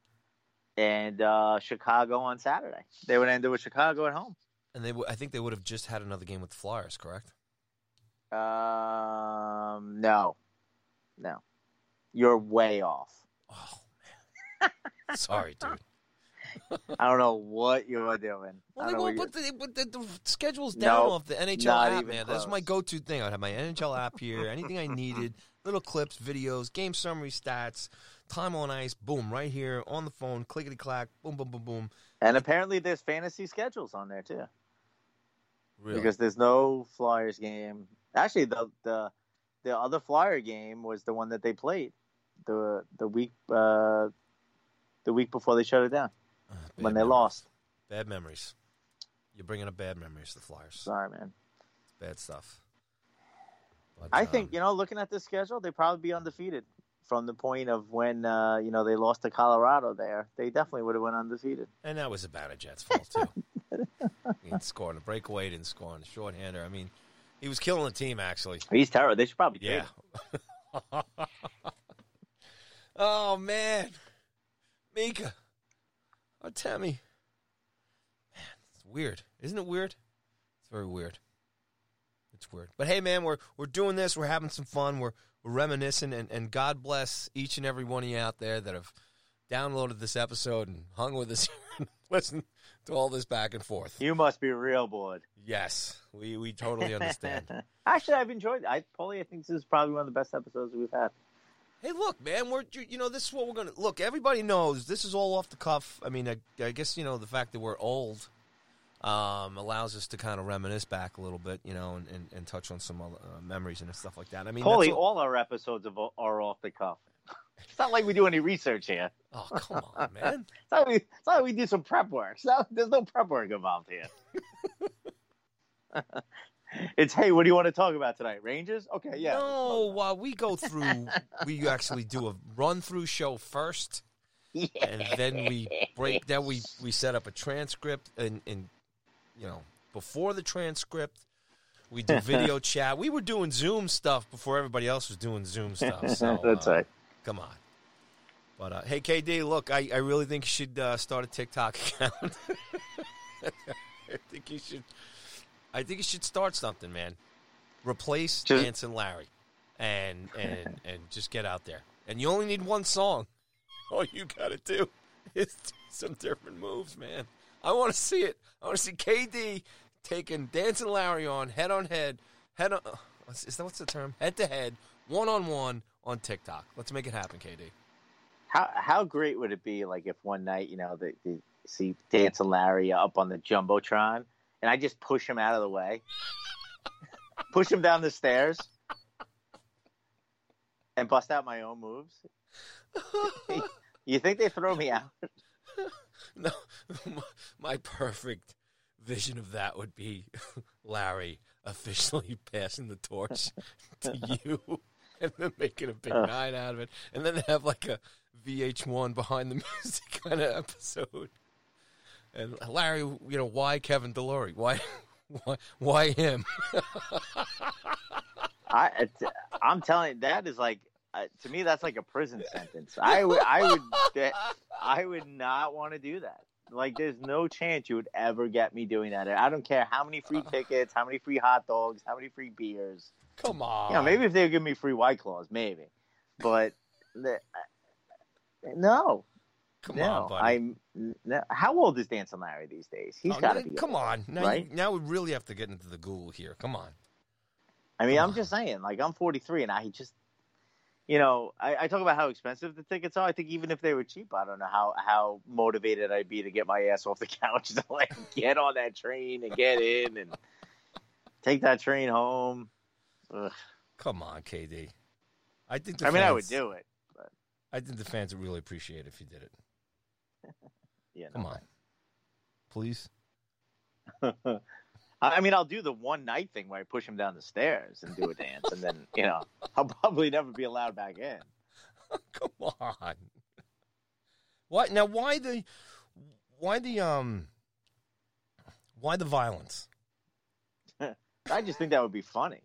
and uh, Chicago on Saturday. They would end it with Chicago at home. And they, w- I think they would have just had another game with the Flyers, correct? Um, no, no, you're way off. Oh man, sorry, dude. [LAUGHS] I don't know what you're doing. Well, I they won't put the, but the, the schedule's down Nope, off the NHL app, man. That's my go-to thing. I'd have my NHL app here. Anything I needed, little clips, videos, game summary, stats, time on ice, boom, right here on the phone, clickety clack, boom, boom, boom, boom. And apparently, there's fantasy schedules on there too. Really? because there's no Flyers game. Actually, the the the other Flyer game was the one that they played the the week uh, the week before they shut it down Uh, when they memories. lost. Bad memories. You're bringing up bad memories, the Flyers. Sorry, man. It's bad stuff. But, I um, think you know, looking at the schedule, they'd probably be undefeated from the point of when uh, you know they lost to Colorado. There, they definitely would have went undefeated. And that was about a Jets fault too. [LAUGHS] didn't score on a breakaway, didn't score on a shorthander. I mean, he was killing the team actually. He's terrible. They should probably Yeah. [LAUGHS] oh man, Mika, oh Tammy, man, it's weird, isn't it weird? It's very weird. It's weird, but hey, man, we're we're doing this. We're having some fun. We're we're reminiscing, and, and God bless each and every one of you out there that have downloaded this episode and hung with us [LAUGHS] and listened to all this back and forth. You must be real bored. Yes, we we totally understand. [LAUGHS] Actually, I've enjoyed. It. I Paulie, I think this is probably one of the best episodes we've had. Hey, look, man, we're you you know this is what we're gonna look. Everybody knows this is all off the cuff. I mean, I, I guess you know the fact that we're old um, allows us to kind of reminisce back a little bit, you know, and, and, and touch on some other, uh, memories and stuff like that. I mean, Paulie, all- all our episodes of, are off the cuff. It's not like we do any research here. oh come on, [LAUGHS] man. It's not like we, it's not like we do some prep work. Not- there's no prep work involved here. [LAUGHS] [LAUGHS] it's hey, what do you want to talk about tonight? Rangers? Okay, yeah. No, uh, we go through. We actually do a run through show first, yeah. and then we break. Then we we set up a transcript, and and you know before the transcript. We do video chat. We were doing Zoom stuff before everybody else was doing Zoom stuff. So, That's uh, right. Come on. But uh, hey, KD, look, I, I really think you should uh, start a TikTok [LAUGHS] account. I think you should. I think you should start something, man. Replace Just- Dancing Larry, and and [LAUGHS] and just get out there. And you only need one song. [LAUGHS] All you gotta do is do some different moves, man. I want to see it. I want to see KD taking Dancing Larry on head on head, head on. Is that what's the term? Head to head, one on one on TikTok. Let's make it happen, KD. How how great would it be like if one night you know they, they see Dancing Larry up on the jumbotron, and I just push him out of the way, [LAUGHS] push him down the stairs, and bust out my own moves. [LAUGHS] You think they throw me out? No, my perfect vision of that would be Larry officially [LAUGHS] passing the torch to you, and then making a big Uh. night out of it, and then they have like a VH1 behind the [LAUGHS] music kind of episode. And Larry, you know, why Kevin Delory? Why, [LAUGHS] why, why him? [LAUGHS] I I'm telling you, that is like uh, to me that's like a prison sentence. I would I would I would not want to do that. Like there's no chance you would ever get me doing that. I don't care how many free uh. tickets, how many free hot dogs, how many free beers. Come on. You know, maybe if they would give me free white claws, maybe. But [LAUGHS] the, uh, no, Come no. on, buddy. I'm no, how old is Dancing Larry these days? He's Oh, got to be. Come old. on. Now, right? you, now we really have to get into the Google here. Come on. I mean, I'm just saying, like I'm 43, and I just, you know, I, I talk about how expensive the tickets are. I think even if they were cheap, I don't know how how motivated I'd be to get my ass off the [LAUGHS] couch to like get on that train and get in and take that train home. Ugh. Come on, KD. I think. The I mean, I would do it. I think the fans would really appreciate it if you did it. [LAUGHS] Yeah, Come on, please. [LAUGHS] I mean, I'll do the one night thing where I push him down the stairs and do a dance, and then you know [LAUGHS] I'll probably never be allowed back in. [LAUGHS] Come on. Why now? Why the? Why the um? Why the violence? [LAUGHS] I just think that would be funny.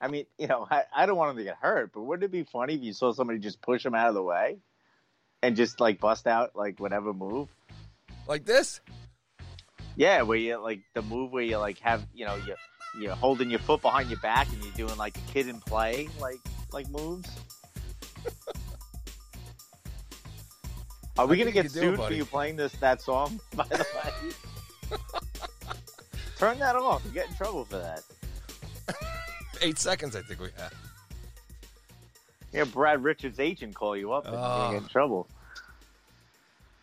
I mean, you know, I, I don't want him to get hurt, but wouldn't it be funny if you saw somebody just push him out of the way and just like bust out like whatever move? Like this? Yeah, where you like the move where you like have you know you you're holding your foot behind your back and you're doing like a kid and play like like moves. [LAUGHS] Are we I gonna you get do, sued for you playing this that song? [LAUGHS] By the way, [LAUGHS] turn that off. You get in trouble for that. Eight seconds, I think we have. Yeah, Brad Richards' agent call you up and you're Oh. get in trouble.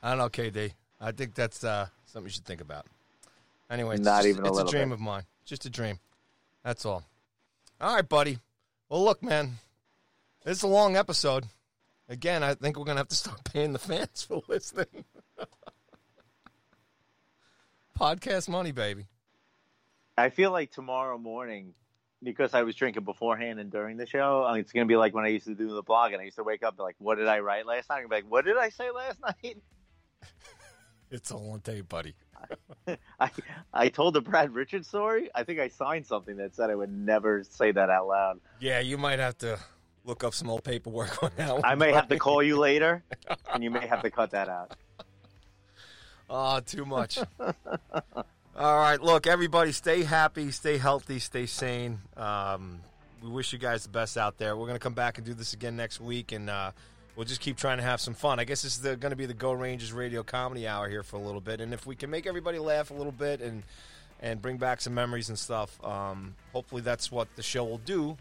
I don't know, KD. I think that's uh, something you should think about. Anyway, it's Not just- even a it's little dream bit. of mine. Just a dream. That's all. All right, buddy. Well, look, man. This is a long episode. Again, I think we're gonna have to start [LAUGHS] paying the fans for listening. [LAUGHS] Podcast money, baby. I feel like tomorrow morning, because I was drinking beforehand and during the show, I mean, it's gonna be like when I used to do the blog and I used to wake up and be like, "What did I write last night?" I'm like, "What did I say last [LAUGHS] night?" It's all on tape, buddy. [LAUGHS] I I told the Brad Richards story. I think I signed something that said I would never say that out loud. Yeah, you might have to look up some old paperwork on that one. I may have to call you later, [LAUGHS] and you may have to cut that out. Oh, too much. [LAUGHS] All right, look, everybody, stay happy, stay healthy, stay sane. Um, we wish you guys the best out there. We're going to come back and do this again next week, and uh, we'll just keep trying to have some fun. I guess this is going to be the Go Rangers Radio Comedy Hour here for a little bit, and if we can make everybody laugh a little bit and and bring back some memories and stuff, um, hopefully that's what the show will do.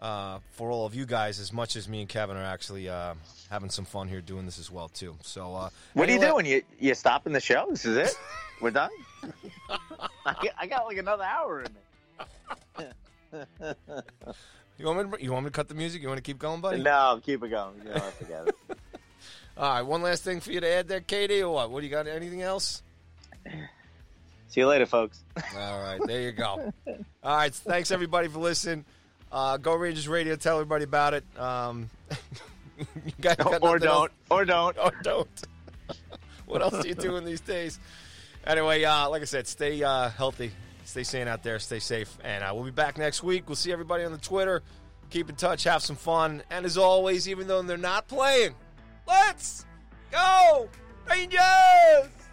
Uh, for all of you guys, as much as me and Kevin are actually uh, having some fun here doing this as well too. So, uh, What are you doing? You you stopping the show? This is it. [LAUGHS] We're done. [LAUGHS] I, got- I got like another hour in me. [LAUGHS] You want me? To, you want me to cut the music? You want to keep going, buddy? No, keep it going. You know, I forget it. All right. One last thing for you to add there, KD, or what? What do you got? Anything else? [SIGHS] See you later, folks. [LAUGHS] All right. There you go. All right. Thanks everybody for listening. Uh, Go Rangers Radio. Tell everybody about it. Um, [LAUGHS] you guys got or else- don't. Or don't. or don't. [LAUGHS] what else are you doing these days? Anyway, uh, like I said, stay uh, healthy, stay sane out there, stay safe, and uh, we'll be back next week. We'll see everybody on the Twitter. Keep in touch, have some fun, and as always, even though they're not playing, let's go Rangers!